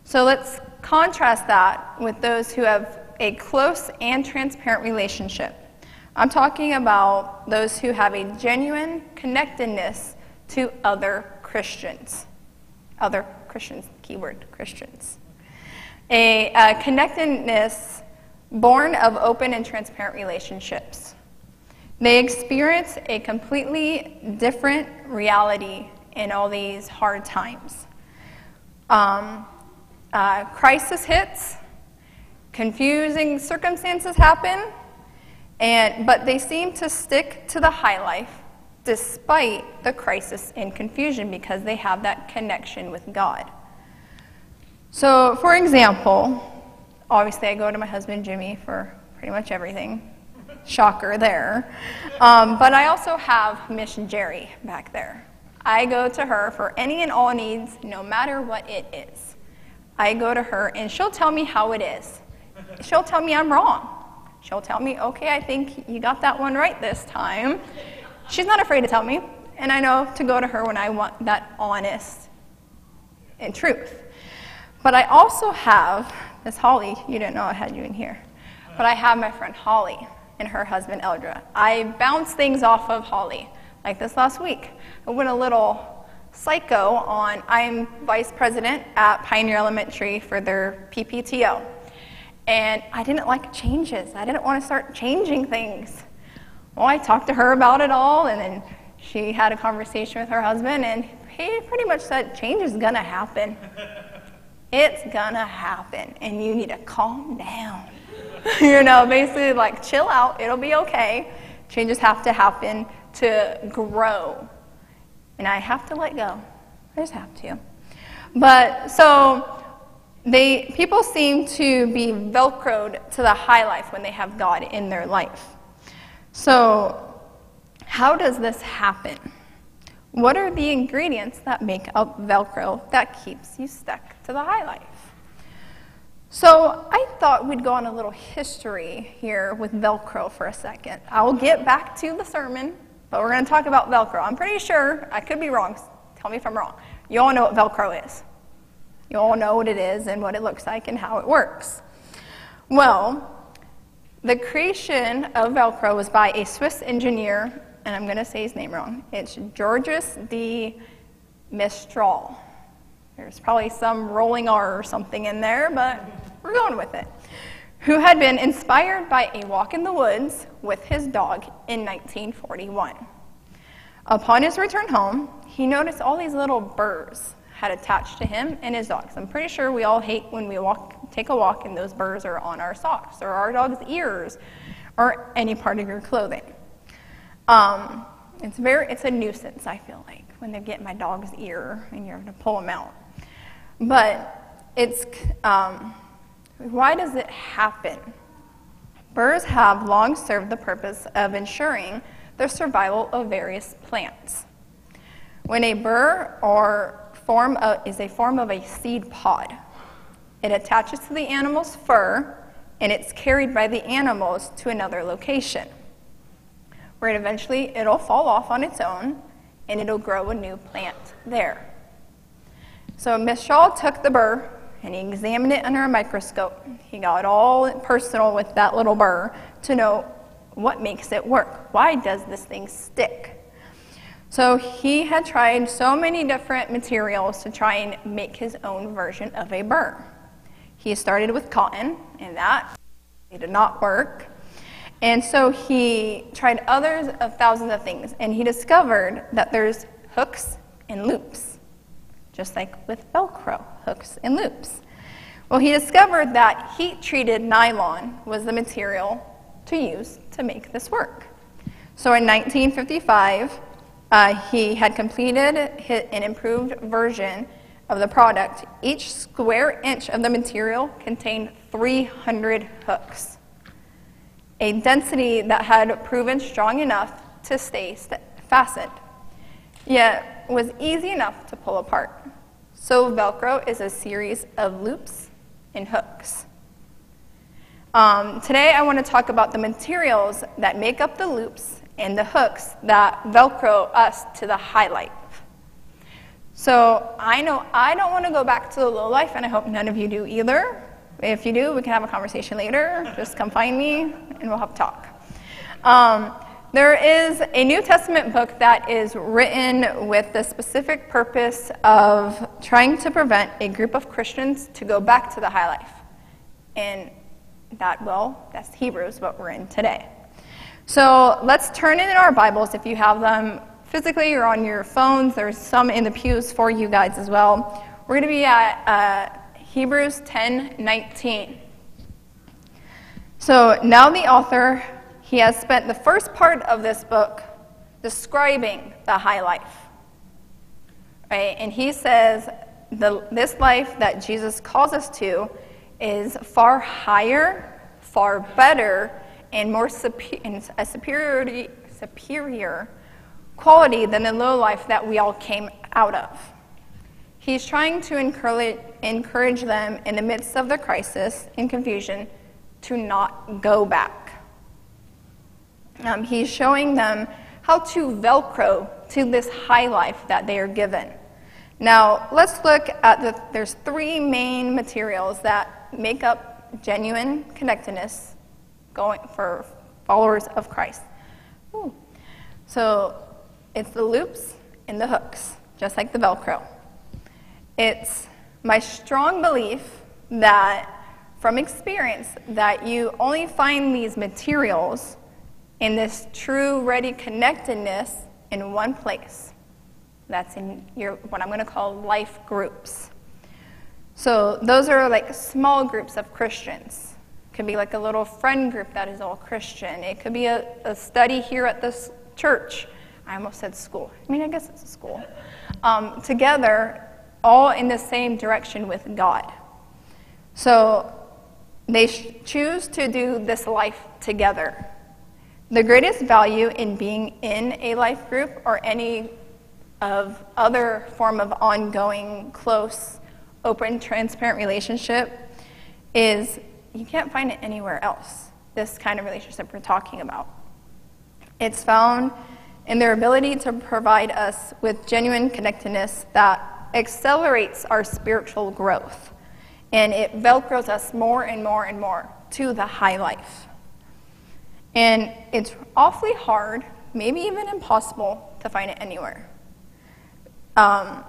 So let's contrast that with those who have a close and transparent relationship. I'm talking about those who have a genuine connectedness to other Christians. Other Christians, keyword Christians. A, connectedness born of open and transparent relationships. They experience a completely different reality in all these hard times. Um, uh, crisis hits, confusing circumstances happen, and, but they seem to stick to the high life despite the crisis and confusion because they have that connection with God. So, for example, obviously I go to my husband Jimmy for pretty much everything. Shocker there. Um, but I also have Miss Jerry back there. I go to her for any and all needs, no matter what it is. I go to her and she'll tell me how it is. She'll tell me I'm wrong. She'll tell me, okay, I think you got that one right this time. She's not afraid to tell me, and I know to go to her when I want that honest and truth. But I also have Miss Holly, you didn't know I had you in here, but I have my friend Holly and her husband Eldra. I bounce things off of Holly, like this last week. I went a little psycho on I'm vice president at Pioneer Elementary for their PPTO. And I didn't like changes. I didn't want to start changing things. Well, I talked to her about it all, and then she had a conversation with her husband, and he pretty much said, Change is going to happen. <laughs> It's to happen, and you need to calm down. <laughs> you know, basically, like, chill out, it'll be okay. Changes have to happen to grow. And I have to let go. I just have to. But so they people seem to be velcroed to the high life when they have God in their life. So how does this happen? What are the ingredients that make up Velcro that keeps you stuck to the high life? So I thought we'd go on a little history here with Velcro for a second. I will get back to the sermon, but we're going to talk about Velcro. I'm pretty sure, I could be wrong, tell me if I'm wrong. You all know what Velcro is. You all know what it is and what it looks like and how it works. Well, the creation of Velcro was by a Swiss engineer, and I'm going to say his name wrong. It's Georges de Mistral. There's probably some rolling R or something in there, but we're going with it. Who had been inspired by a walk in the woods with his dog in 1941. Upon his return home, he noticed all these little burrs had attached to him and his dogs. I'm pretty sure we all hate when we walk, take a walk and those burrs are on our socks or our dog's ears or any part of your clothing. Um, it's very, it's a nuisance. I feel like when they get in my dog's ear and you're going to pull them out. But it's um, why does it happen? Burrs have long served the purpose of ensuring the survival of various plants. When a burr or form of, is a form of a seed pod. It attaches to the animal's fur and it's carried by the animals to another location where it eventually it'll fall off on its own and it'll grow a new plant there. So Miss Shaw took the burr and he examined it under a microscope. He got all personal with that little burr to know what makes it work. Why does this thing stick? So he had tried so many different materials to try and make his own version of a burr. He started with cotton, and that did not work. And so he tried others of thousands of things, and he discovered that there's hooks and loops, just like with Velcro, hooks and loops. Well, he discovered that heat treated nylon was the material to use to make this work. So in 1955, uh, he had completed an improved version of the product, each square inch of the material contained 300 hooks, a density that had proven strong enough to stay st- fastened, yet was easy enough to pull apart. So, Velcro is a series of loops and hooks. Um, today, I want to talk about the materials that make up the loops and the hooks that Velcro us to the high life. So, I know I don't want to go back to the low life, and I hope none of you do either. If you do, we can have a conversation later. Just come find me, and we'll have a talk. Um, there is a New Testament book that is written with the specific purpose of trying to prevent a group of Christians to go back to the high life. And that, well, that's Hebrews, what we're in today. So let's turn in our Bibles if you have them physically or on your phones. There's some in the pews for you guys as well. We're going to be at uh, Hebrews 10 19. So now the author, he has spent the first part of this book describing the high life. Right? And he says the, this life that Jesus calls us to is far higher, far better, and more a superiority, superior quality than the low life that we all came out of. He's trying to encourage, encourage them in the midst of the crisis and confusion to not go back. Um, he's showing them how to Velcro to this high life that they are given. Now, let's look at the, there's three main materials that make up genuine connectedness going for followers of Christ. Ooh. So, it's the loops and the hooks, just like the Velcro. It's my strong belief that, from experience, that you only find these materials in this true ready connectedness in one place. That's in your what I'm going to call life groups. So those are like small groups of Christians. It could be like a little friend group that is all Christian. It could be a, a study here at this church. I almost said school. I mean, I guess it's a school. Um, together, all in the same direction with God. So they sh- choose to do this life together. The greatest value in being in a life group or any of other form of ongoing, close, open, transparent relationship is you can't find it anywhere else. This kind of relationship we're talking about. It's found in their ability to provide us with genuine connectedness that accelerates our spiritual growth. And it velcros us more and more and more to the high life. And it's awfully hard, maybe even impossible, to find it anywhere. Um,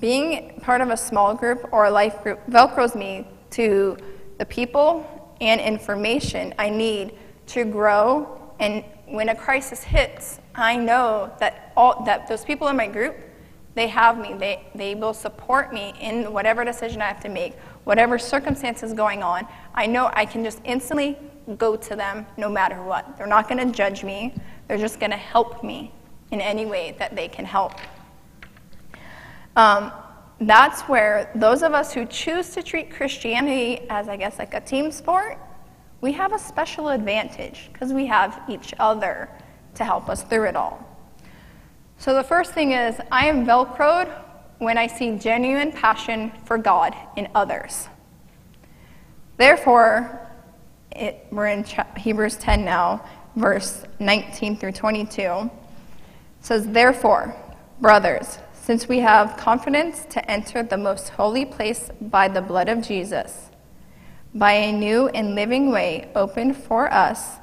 being part of a small group or a life group velcros me to the people and information I need to grow. And when a crisis hits, I know that all that those people in my group, they have me. They they will support me in whatever decision I have to make, whatever circumstances going on. I know I can just instantly go to them no matter what. They're not going to judge me. They're just going to help me in any way that they can help. Um, that's where those of us who choose to treat Christianity as, I guess, like a team sport, we have a special advantage because we have each other to help us through it all. So the first thing is, I am Velcroed when I see genuine passion for God in others. Therefore, it, we're in Hebrews 10 now, verse 19 through 22. It says, Therefore, brothers, since we have confidence to enter the most holy place by the blood of Jesus, by a new and living way opened for us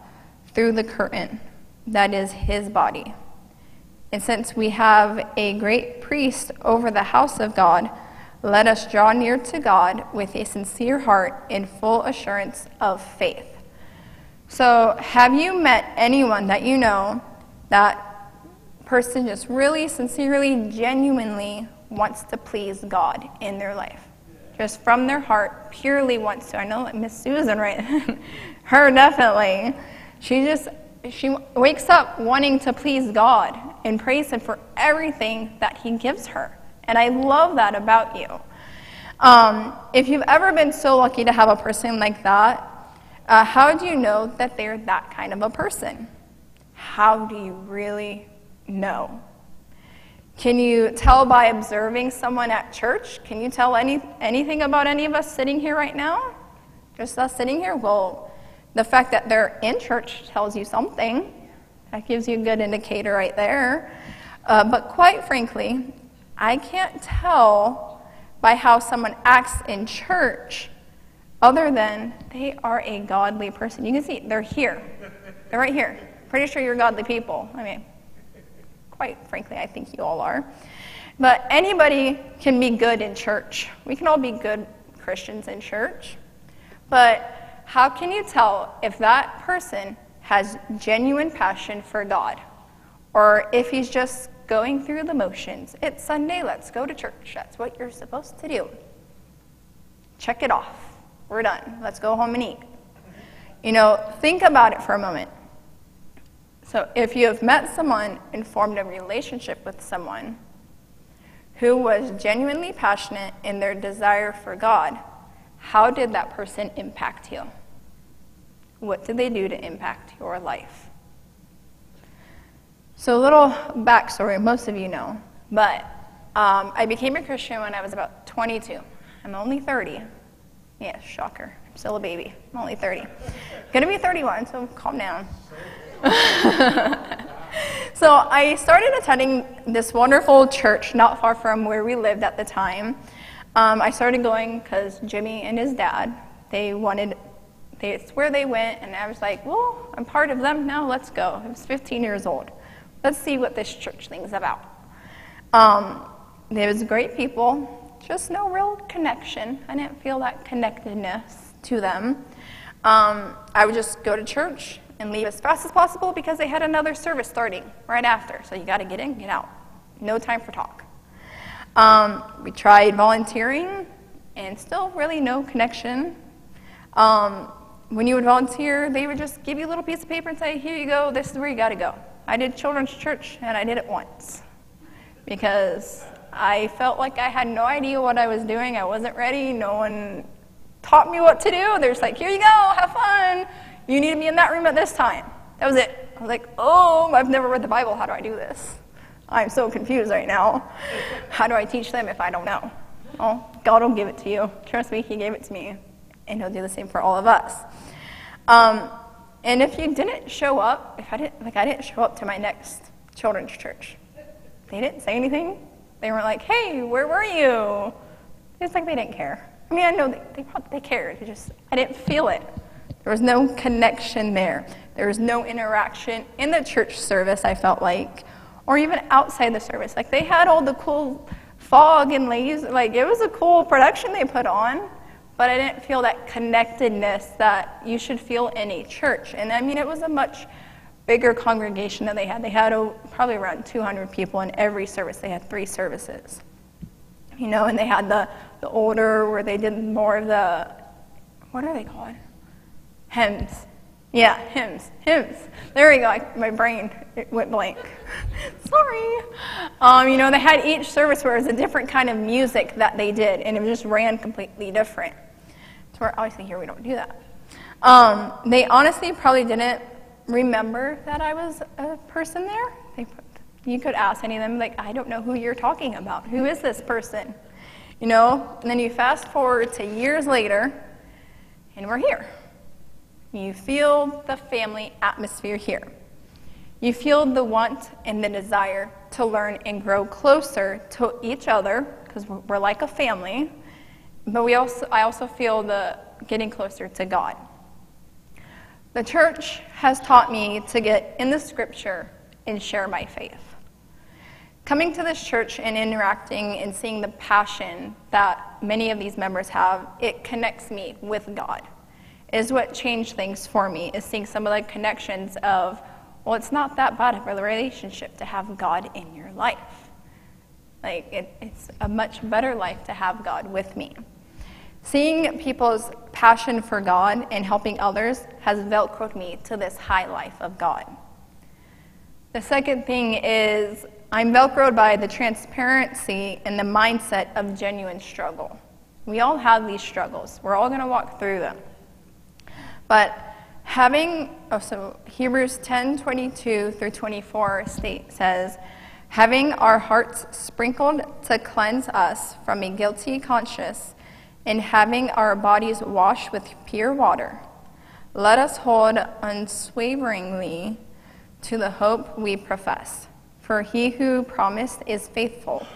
through the curtain that is his body. And since we have a great priest over the house of God, let us draw near to God with a sincere heart in full assurance of faith. So, have you met anyone that you know that person just really, sincerely, genuinely wants to please God in their life? Just from their heart, purely wants to. I know Miss Susan, right? <laughs> Her definitely. She just she wakes up wanting to please God and praise Him for everything that He gives her And I love that about you. Um, if you've ever been so lucky to have a person like that, uh, how do you know that they're that kind of a person? How do you really know? Can you tell by observing someone at church? Can you tell any, anything about any of us sitting here right now? Just us sitting here? Well, the fact that they're in church tells you something. That gives you a good indicator right there. Uh, but quite frankly, I can't tell by how someone acts in church other than they are a godly person. You can see they're here. They're right here. Pretty sure you're godly people. I mean, quite frankly, I think you all are. But anybody can be good in church. We can all be good Christians in church. But how can you tell if that person has genuine passion for God or if he's just going through the motions? It's Sunday, let's go to church. That's what you're supposed to do. Check it off. We're done. Let's go home and eat. You know, think about it for a moment. So, if you have met someone and formed a relationship with someone who was genuinely passionate in their desire for God, how did that person impact you? What did they do to impact your life? So, a little backstory, most of you know, but um, I became a Christian when I was about 22. I'm only 30. Yeah, shocker. I'm still a baby. I'm only 30. Gonna be 31, so calm down. <laughs> so I started attending this wonderful church not far from where we lived at the time. Um, I started going because Jimmy and his dad, they wanted, it's where they went, and I was like, well, I'm part of them now, let's go. I was 15 years old. Let's see what this church thing's about. Um, there was great people, just no real connection. I didn't feel that connectedness to them. Um, I would just go to church and leave as fast as possible because they had another service starting right after. So you got to get in, get out. No time for talk. Um, we tried volunteering and still really no connection. Um, when you would volunteer, they would just give you a little piece of paper and say, Here you go, this is where you got to go. I did children's church and I did it once because I felt like I had no idea what I was doing. I wasn't ready. No one taught me what to do. They're just like, here you go, have fun. You need to be in that room at this time. That was it. I was like, oh, I've never read the Bible. How do I do this? I'm so confused right now. How do I teach them if I don't know? Oh, God will give it to you. Trust me, He gave it to me. And He'll do the same for all of us. Um, and if you didn't show up, if I didn't, like I didn't show up to my next children's church, they didn't say anything. They weren't like, hey, where were you? It's like they didn't care. I mean, I know they, they, they cared. It just, I didn't feel it. There was no connection there. There was no interaction in the church service, I felt like, or even outside the service. Like, they had all the cool fog and laser. Like, it was a cool production they put on, but I didn't feel that connectedness that you should feel in a church. And I mean, it was a much bigger congregation that they had. They had oh, probably around 200 people in every service. They had three services. You know, and they had the, the older where they did more of the, what are they called? Hymns. Yeah, hymns. Hymns. There we go. I, my brain it went blank. <laughs> Sorry. Um, you know, they had each service where it was a different kind of music that they did, and it just ran completely different. So we're obviously here we don't do that. Um, they honestly probably didn't remember that I was a person there. They, you could ask any of them, like, I don't know who you're talking about. Who is this person? You know? And then you fast forward to years later, and we're here. You feel the family atmosphere here. You feel the want and the desire to learn and grow closer to each other, because we're like a family. But we also, I also feel the getting closer to God. The church has taught me to get in the scripture and share my faith. Coming to this church and interacting and seeing the passion that many of these members have, it connects me with God. Is what changed things for me, is seeing some of the connections of, well, it's not that bad of a relationship to have God in your life. Like, it, it's a much better life to have God with me. Seeing people's passion for God and helping others has velcroed me to this high life of God. The second thing is I'm Velcroed by the transparency and the mindset of genuine struggle. We all have these struggles. We're all going to walk through them. But having, oh, so Hebrews 10:22 through 24 state says, having our hearts sprinkled to cleanse us from a guilty conscience, and having our bodies washed with pure water, let us hold unswaveringly to the hope we profess. For he who promised is faithful.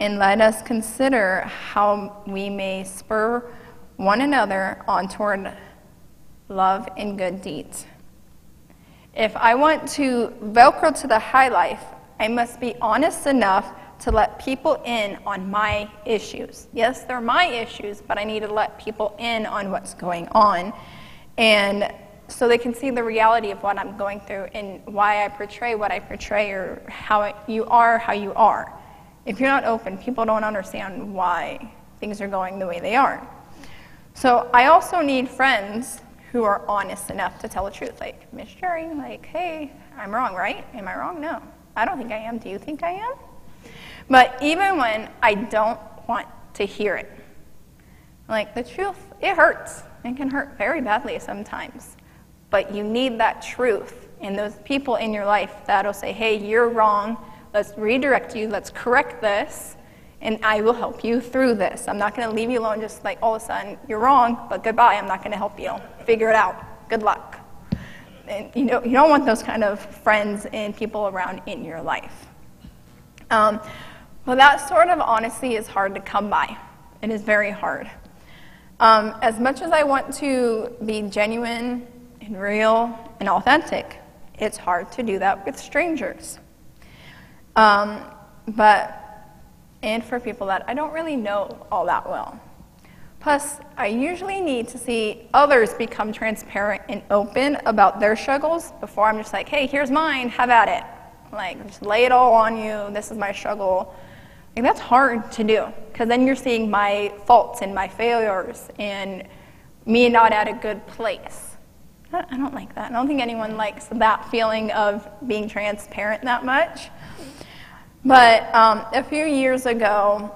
And let us consider how we may spur one another on toward love and good deeds. If I want to Velcro to the high life, I must be honest enough to let people in on my issues. Yes, they're my issues, but I need to let people in on what's going on. And so they can see the reality of what I'm going through and why I portray what I portray or how you are how you are. If you're not open, people don't understand why things are going the way they are. So I also need friends who are honest enough to tell the truth. Like, Miss Jerry, like, hey, I'm wrong, right? Am I wrong? No. I don't think I am. Do you think I am? But even when I don't want to hear it, like the truth, it hurts. It can hurt very badly sometimes. But you need that truth and those people in your life that'll say, hey, you're wrong. Let's redirect you. Let's correct this. And I will help you through this. I'm not going to leave you alone just like all of a sudden, you're wrong, but goodbye. I'm not going to help you. Figure it out. Good luck. And you, know, you don't want those kind of friends and people around in your life. Um, well, that sort of honesty is hard to come by. It is very hard. Um, as much as I want to be genuine and real and authentic, it's hard to do that with strangers. Um, but, and for people that I don't really know all that well. Plus, I usually need to see others become transparent and open about their struggles before I'm just like, hey, here's mine, have at it. Like, just lay it all on you, this is my struggle. Like, that's hard to do, because then you're seeing my faults and my failures and me not at a good place. I don't like that. I don't think anyone likes that feeling of being transparent that much. But um, a few years ago,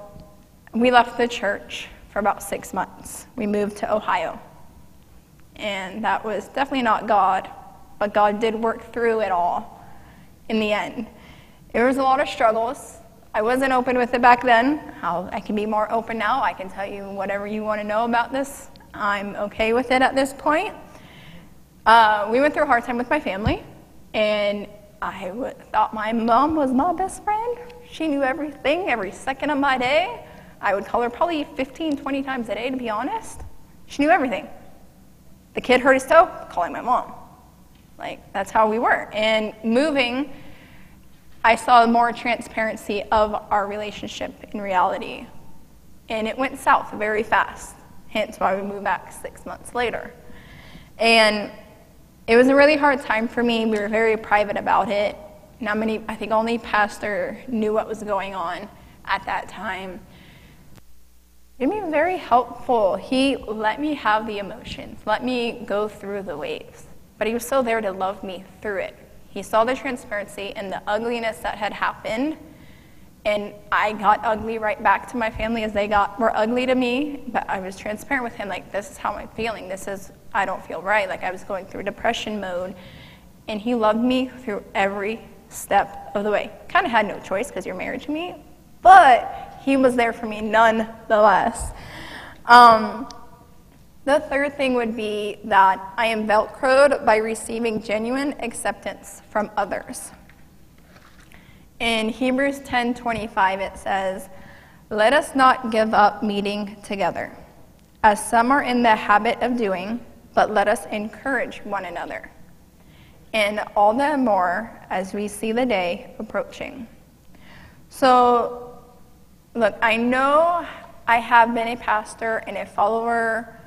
we left the church for about six months. We moved to Ohio. And that was definitely not God, but God did work through it all in the end. There was a lot of struggles. I wasn't open with it back then. How I can be more open now. I can tell you whatever you want to know about this. I'm okay with it at this point. Uh, we went through a hard time with my family, and I w- thought my mom was my best friend. She knew everything, every second of my day. I would call her probably 15, 20 times a day, to be honest. She knew everything. The kid hurt his toe, calling my mom. Like, that's how we were. And moving, I saw more transparency of our relationship in reality. And it went south very fast, hence why we moved back six months later. And it was a really hard time for me. We were very private about it. Not many, I think only pastor knew what was going on at that time. It was very helpful. He let me have the emotions, let me go through the waves. But he was still there to love me through it. He saw the transparency and the ugliness that had happened. And I got ugly right back to my family as they got were ugly to me. But I was transparent with him, like, this is how I'm feeling. This is I don't feel right. Like I was going through depression mode. And he loved me through every step of the way. Kind of had no choice because you're married to me, but he was there for me nonetheless. Um, the third thing would be that I am velcroed by receiving genuine acceptance from others. In Hebrews 10:25 it says, "Let us not give up meeting together, as some are in the habit of doing, but let us encourage one another. And all the more as we see the day approaching. So, look, I know I have been a pastor and a follower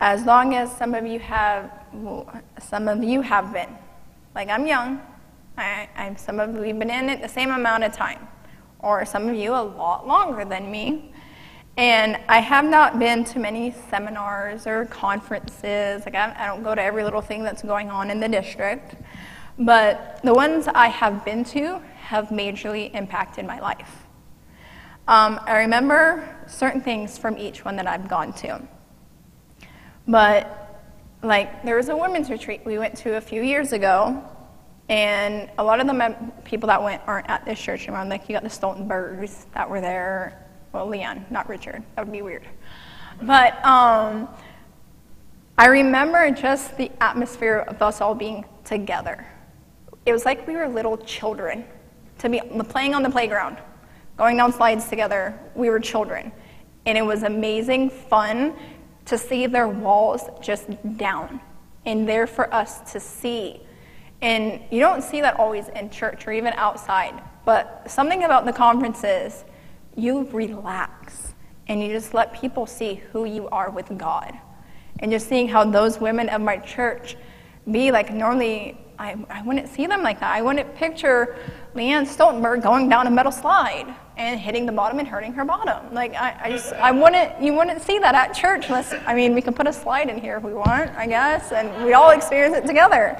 as long as some of you have, some of you have been. Like I'm young, I, I'm, some of you have been in it the same amount of time, or some of you a lot longer than me. And I have not been to many seminars or conferences. Like I, I don't go to every little thing that's going on in the district. but the ones I have been to have majorly impacted my life. Um, I remember certain things from each one that I've gone to. But, like, there was a women's retreat we went to a few years ago, and a lot of the people that went aren't at this church anymore. Like, you got the Stoltenbergs that were there. Well, Leanne, not Richard. That would be weird. But um, I remember just the atmosphere of us all being together. It was like we were little children to be playing on the playground, going down slides together. We were children. And it was amazing fun to see their walls just down and there for us to see. And you don't see that always in church or even outside, but something about the conferences, you relax and you just let people see who you are with God. And just seeing how those women of my church be like normally I, I wouldn't see them like that. I wouldn't picture Leanne Stoltenberg going down a metal slide and hitting the bottom and hurting her bottom. Like I, I just I wouldn't you wouldn't see that at church unless I mean we can put a slide in here if we want, I guess, and we all experience it together.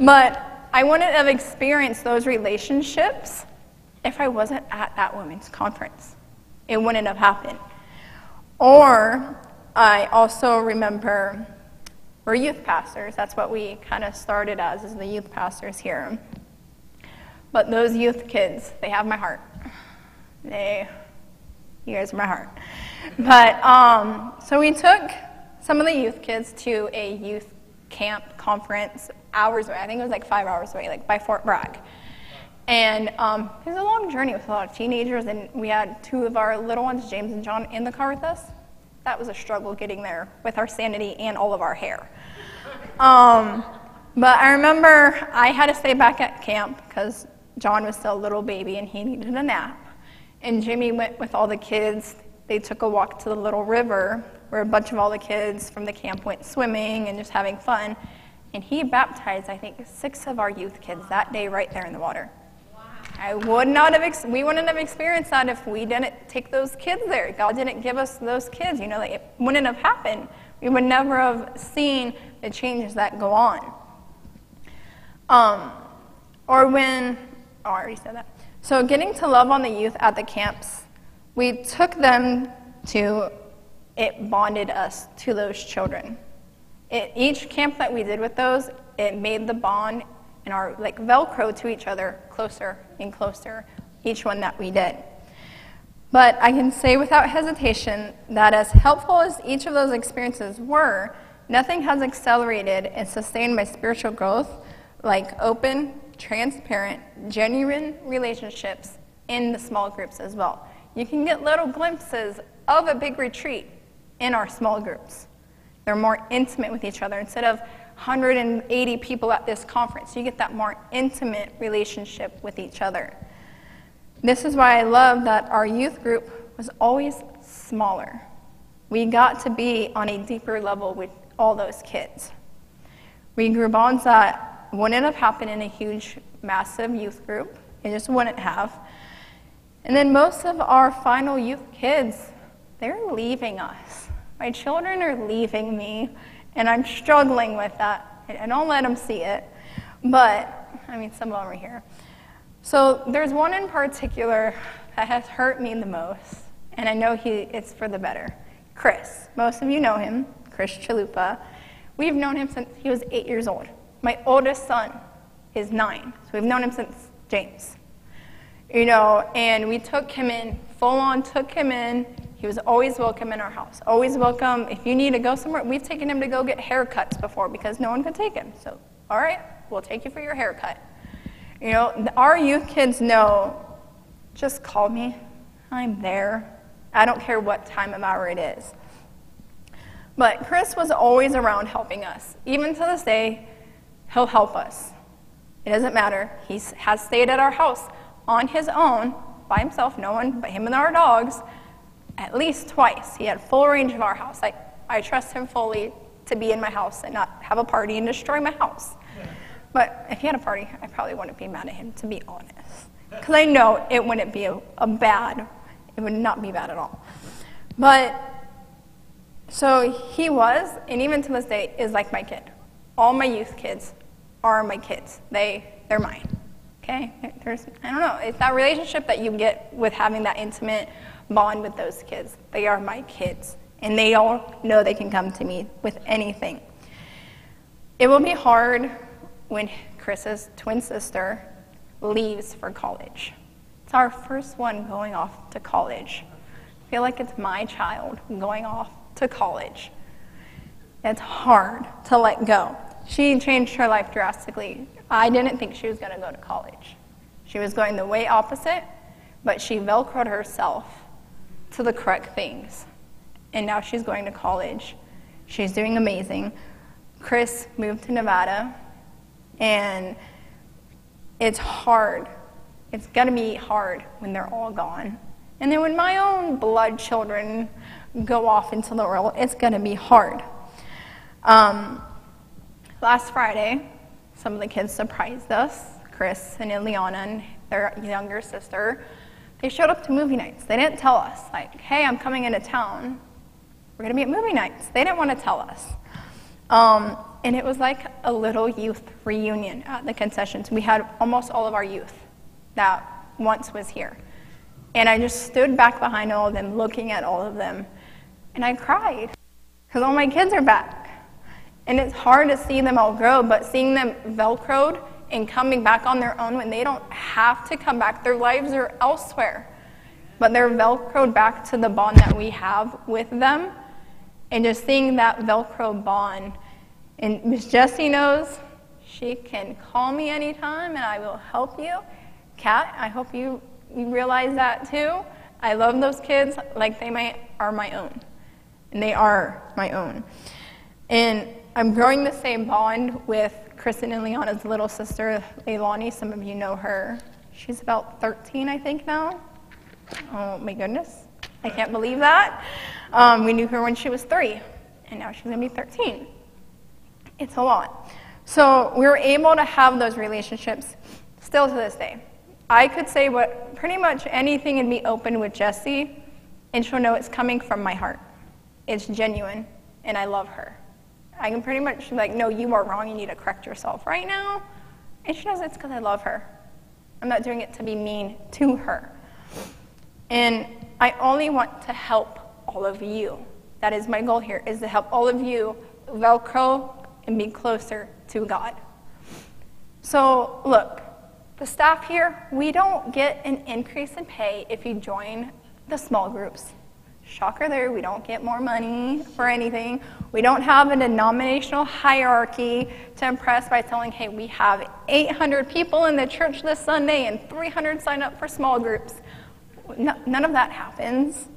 But I wouldn't have experienced those relationships if I wasn't at that women's conference. It wouldn't have happened. Or I also remember we're youth pastors. That's what we kind of started as, is the youth pastors here. But those youth kids, they have my heart. They, you guys are my heart. But um, so we took some of the youth kids to a youth camp conference hours away. I think it was like five hours away, like by Fort Bragg. And um, it was a long journey with a lot of teenagers, and we had two of our little ones, James and John, in the car with us. That was a struggle getting there with our sanity and all of our hair. Um, but I remember I had to stay back at camp because John was still a little baby and he needed a nap. And Jimmy went with all the kids. They took a walk to the little river where a bunch of all the kids from the camp went swimming and just having fun. And he baptized, I think, six of our youth kids that day right there in the water. I would not have, ex- we wouldn't have experienced that if we didn't take those kids there. God didn't give us those kids. You know, like, it wouldn't have happened. We would never have seen the changes that go on. Um, or when, oh, I already said that. So, getting to love on the youth at the camps, we took them to, it bonded us to those children. It, each camp that we did with those, it made the bond and our like Velcro to each other closer and closer, each one that we did. But I can say without hesitation that as helpful as each of those experiences were, nothing has accelerated and sustained my spiritual growth like open, transparent, genuine relationships in the small groups as well. You can get little glimpses of a big retreat in our small groups. They're more intimate with each other. Instead of 180 people at this conference, you get that more intimate relationship with each other. This is why I love that our youth group was always smaller. We got to be on a deeper level with all those kids. We grew bonds that wouldn't have happened in a huge, massive youth group. It just wouldn't have. And then most of our final youth kids, they're leaving us. My children are leaving me, and I'm struggling with that. And I don't let them see it, but I mean, some of them are here. So there's one in particular that has hurt me the most, and I know he, it's for the better. Chris. Most of you know him, Chris Chalupa. We've known him since he was eight years old. My oldest son is nine, so we've known him since James. You know, and we took him in, full on took him in. He was always welcome in our house. Always welcome. If you need to go somewhere, we've taken him to go get haircuts before because no one could take him. So, all right, we'll take you for your haircut. You know, our youth kids know just call me. I'm there. I don't care what time of hour it is. But Chris was always around helping us. Even to this day, he'll help us. It doesn't matter. He has stayed at our house on his own, by himself, no one but him and our dogs, at least twice. He had full range of our house. I, I trust him fully to be in my house and not have a party and destroy my house. But if he had a party, I probably wouldn't be mad at him, to be honest. Because I know it wouldn't be a, a bad, it would not be bad at all. But, so he was, and even to this day, is like my kid. All my youth kids are my kids. They, they're mine. Okay? There's, I don't know. It's that relationship that you get with having that intimate bond with those kids. They are my kids. And they all know they can come to me with anything. It will be hard when Chris's twin sister leaves for college. It's our first one going off to college. I feel like it's my child going off to college. It's hard to let go. She changed her life drastically. I didn't think she was going to go to college. She was going the way opposite, but she velcroed herself to the correct things. And now she's going to college. She's doing amazing. Chris moved to Nevada, and it's hard. It's going to be hard when they're all gone. And then when my own blood children go off into the world, it's going to be hard. Um, last Friday, some of the kids surprised us, Chris and Ileana and their younger sister. They showed up to movie nights. They didn't tell us, like, hey, I'm coming into town. We're going to be at movie nights. They didn't want to tell us. Um, and it was like a little youth reunion at the concessions. We had almost all of our youth that once was here. And I just stood back behind all of them, looking at all of them, and I cried because all my kids are back. And it's hard to see them all grow, but seeing them velcroed and coming back on their own when they don't have to come back, their lives are elsewhere. But they're velcroed back to the bond that we have with them. And just seeing that velcro bond. And Jessie knows she can call me anytime and I will help you. Kat, I hope you, you realize that too. I love those kids like they might, are my own. And they are my own. And I'm growing the same bond with Chris and Ileana's little sister, Leilani. Some of you know her. She's about 13, I think, now. Oh, my goodness. I can't believe that. Um, we knew her when she was three, and now she's going to be 13. It's a lot. So we were able to have those relationships still to this day. I could say what pretty much anything and be open with Jessie, and she'll know it's coming from my heart. It's genuine, and I love her. I can pretty much be like, no, you are wrong. You need to correct yourself right now. And she knows it's because I love her. I'm not doing it to be mean to her. And I only want to help all of you. That is my goal here, is to help all of you Velcro and be closer to God. So, look, the staff here, we don't get an increase in pay if you join the small groups. Shocker there, we don't get more money for anything. We don't have a denominational hierarchy to impress by telling, hey, we have 800 people in the church this Sunday and 300 sign up for small groups. No, none of that happens.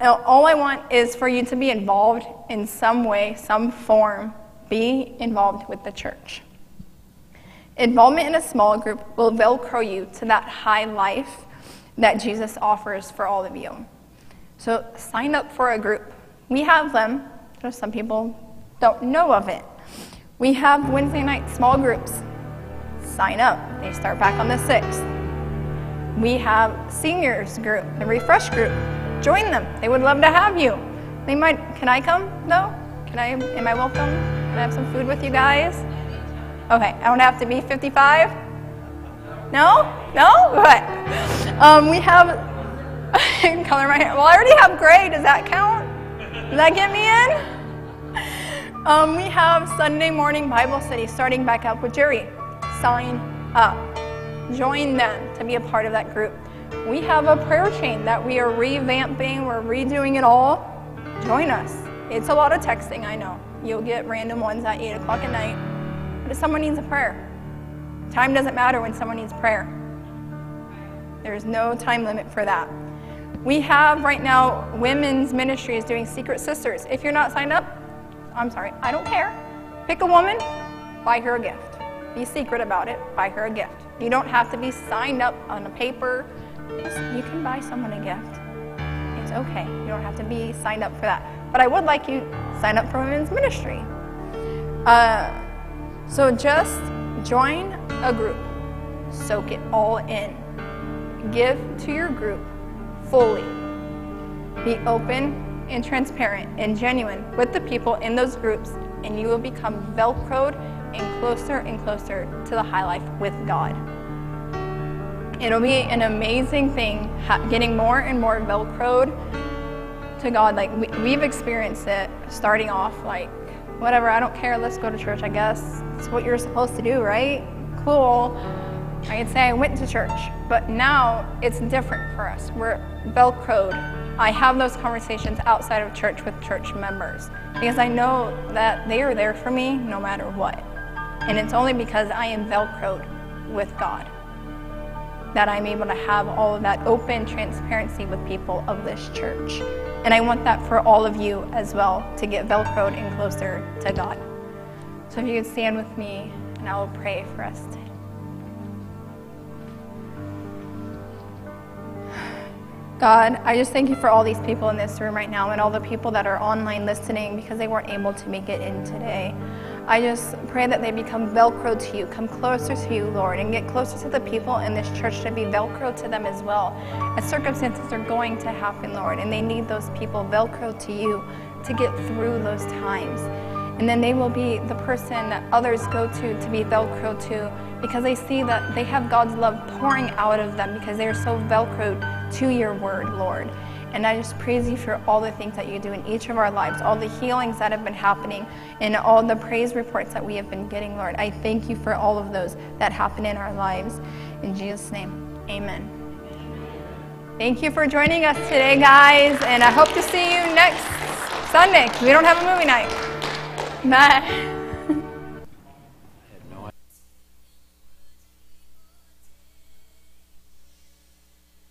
All I want is for you to be involved in some way, some form. Be involved with the church. Involvement in a small group will velcro you to that high life that Jesus offers for all of you. So sign up for a group. We have them, just some people don't know of it. We have Wednesday night small groups. Sign up. They start back on the 6th. We have seniors group, the refresh group. Join them. They would love to have you. They might can I come though? Can I am I welcome? Can I have some food with you guys? Okay, I don't have to be 55? No? No? What? Um, we have <laughs> color my hair. Well, I already have gray. Does that count? Does that get me in? Um, we have Sunday morning Bible study starting back up with Jerry. Sign up. Join them to be a part of that group. We have a prayer chain that we are revamping. We're redoing it all. Join us. It's a lot of texting, I know. You'll get random ones at 8 o'clock at night. But if someone needs a prayer, time doesn't matter when someone needs prayer. There's no time limit for that. We have right now women's ministries doing Secret Sisters. If you're not signed up, I'm sorry, I don't care. Pick a woman, buy her a gift. Be secret about it, buy her a gift. You don't have to be signed up on a paper. You can buy someone a gift. It's okay. You don't have to be signed up for that. But I would like you sign up for women's ministry. Uh, so just join a group, soak it all in. Give to your group fully. Be open and transparent and genuine with the people in those groups, and you will become velcroed and closer and closer to the high life with God. It'll be an amazing thing getting more and more Velcroed to God. Like, we, we've experienced it starting off, like, whatever, I don't care, let's go to church, I guess. It's what you're supposed to do, right? Cool. I could say I went to church, but now it's different for us. We're Velcroed. I have those conversations outside of church with church members because I know that they are there for me no matter what. And it's only because I am Velcroed with God that I'm able to have all of that open transparency with people of this church. And I want that for all of you as well to get Velcroed and closer to God. So if you could stand with me and I will pray for us today. God, I just thank you for all these people in this room right now and all the people that are online listening because they weren't able to make it in today. I just pray that they become Velcro to you, come closer to you, Lord, and get closer to the people in this church to be Velcro to them as well. As circumstances are going to happen, Lord, and they need those people Velcro to you to get through those times. And then they will be the person that others go to to be Velcro to because they see that they have God's love pouring out of them because they are so Velcroed to your word, Lord. And I just praise you for all the things that you do in each of our lives, all the healings that have been happening, and all the praise reports that we have been getting, Lord. I thank you for all of those that happen in our lives. In Jesus' name, amen. Thank you for joining us today, guys, and I hope to see you next Sunday. We don't have a movie night. Bye.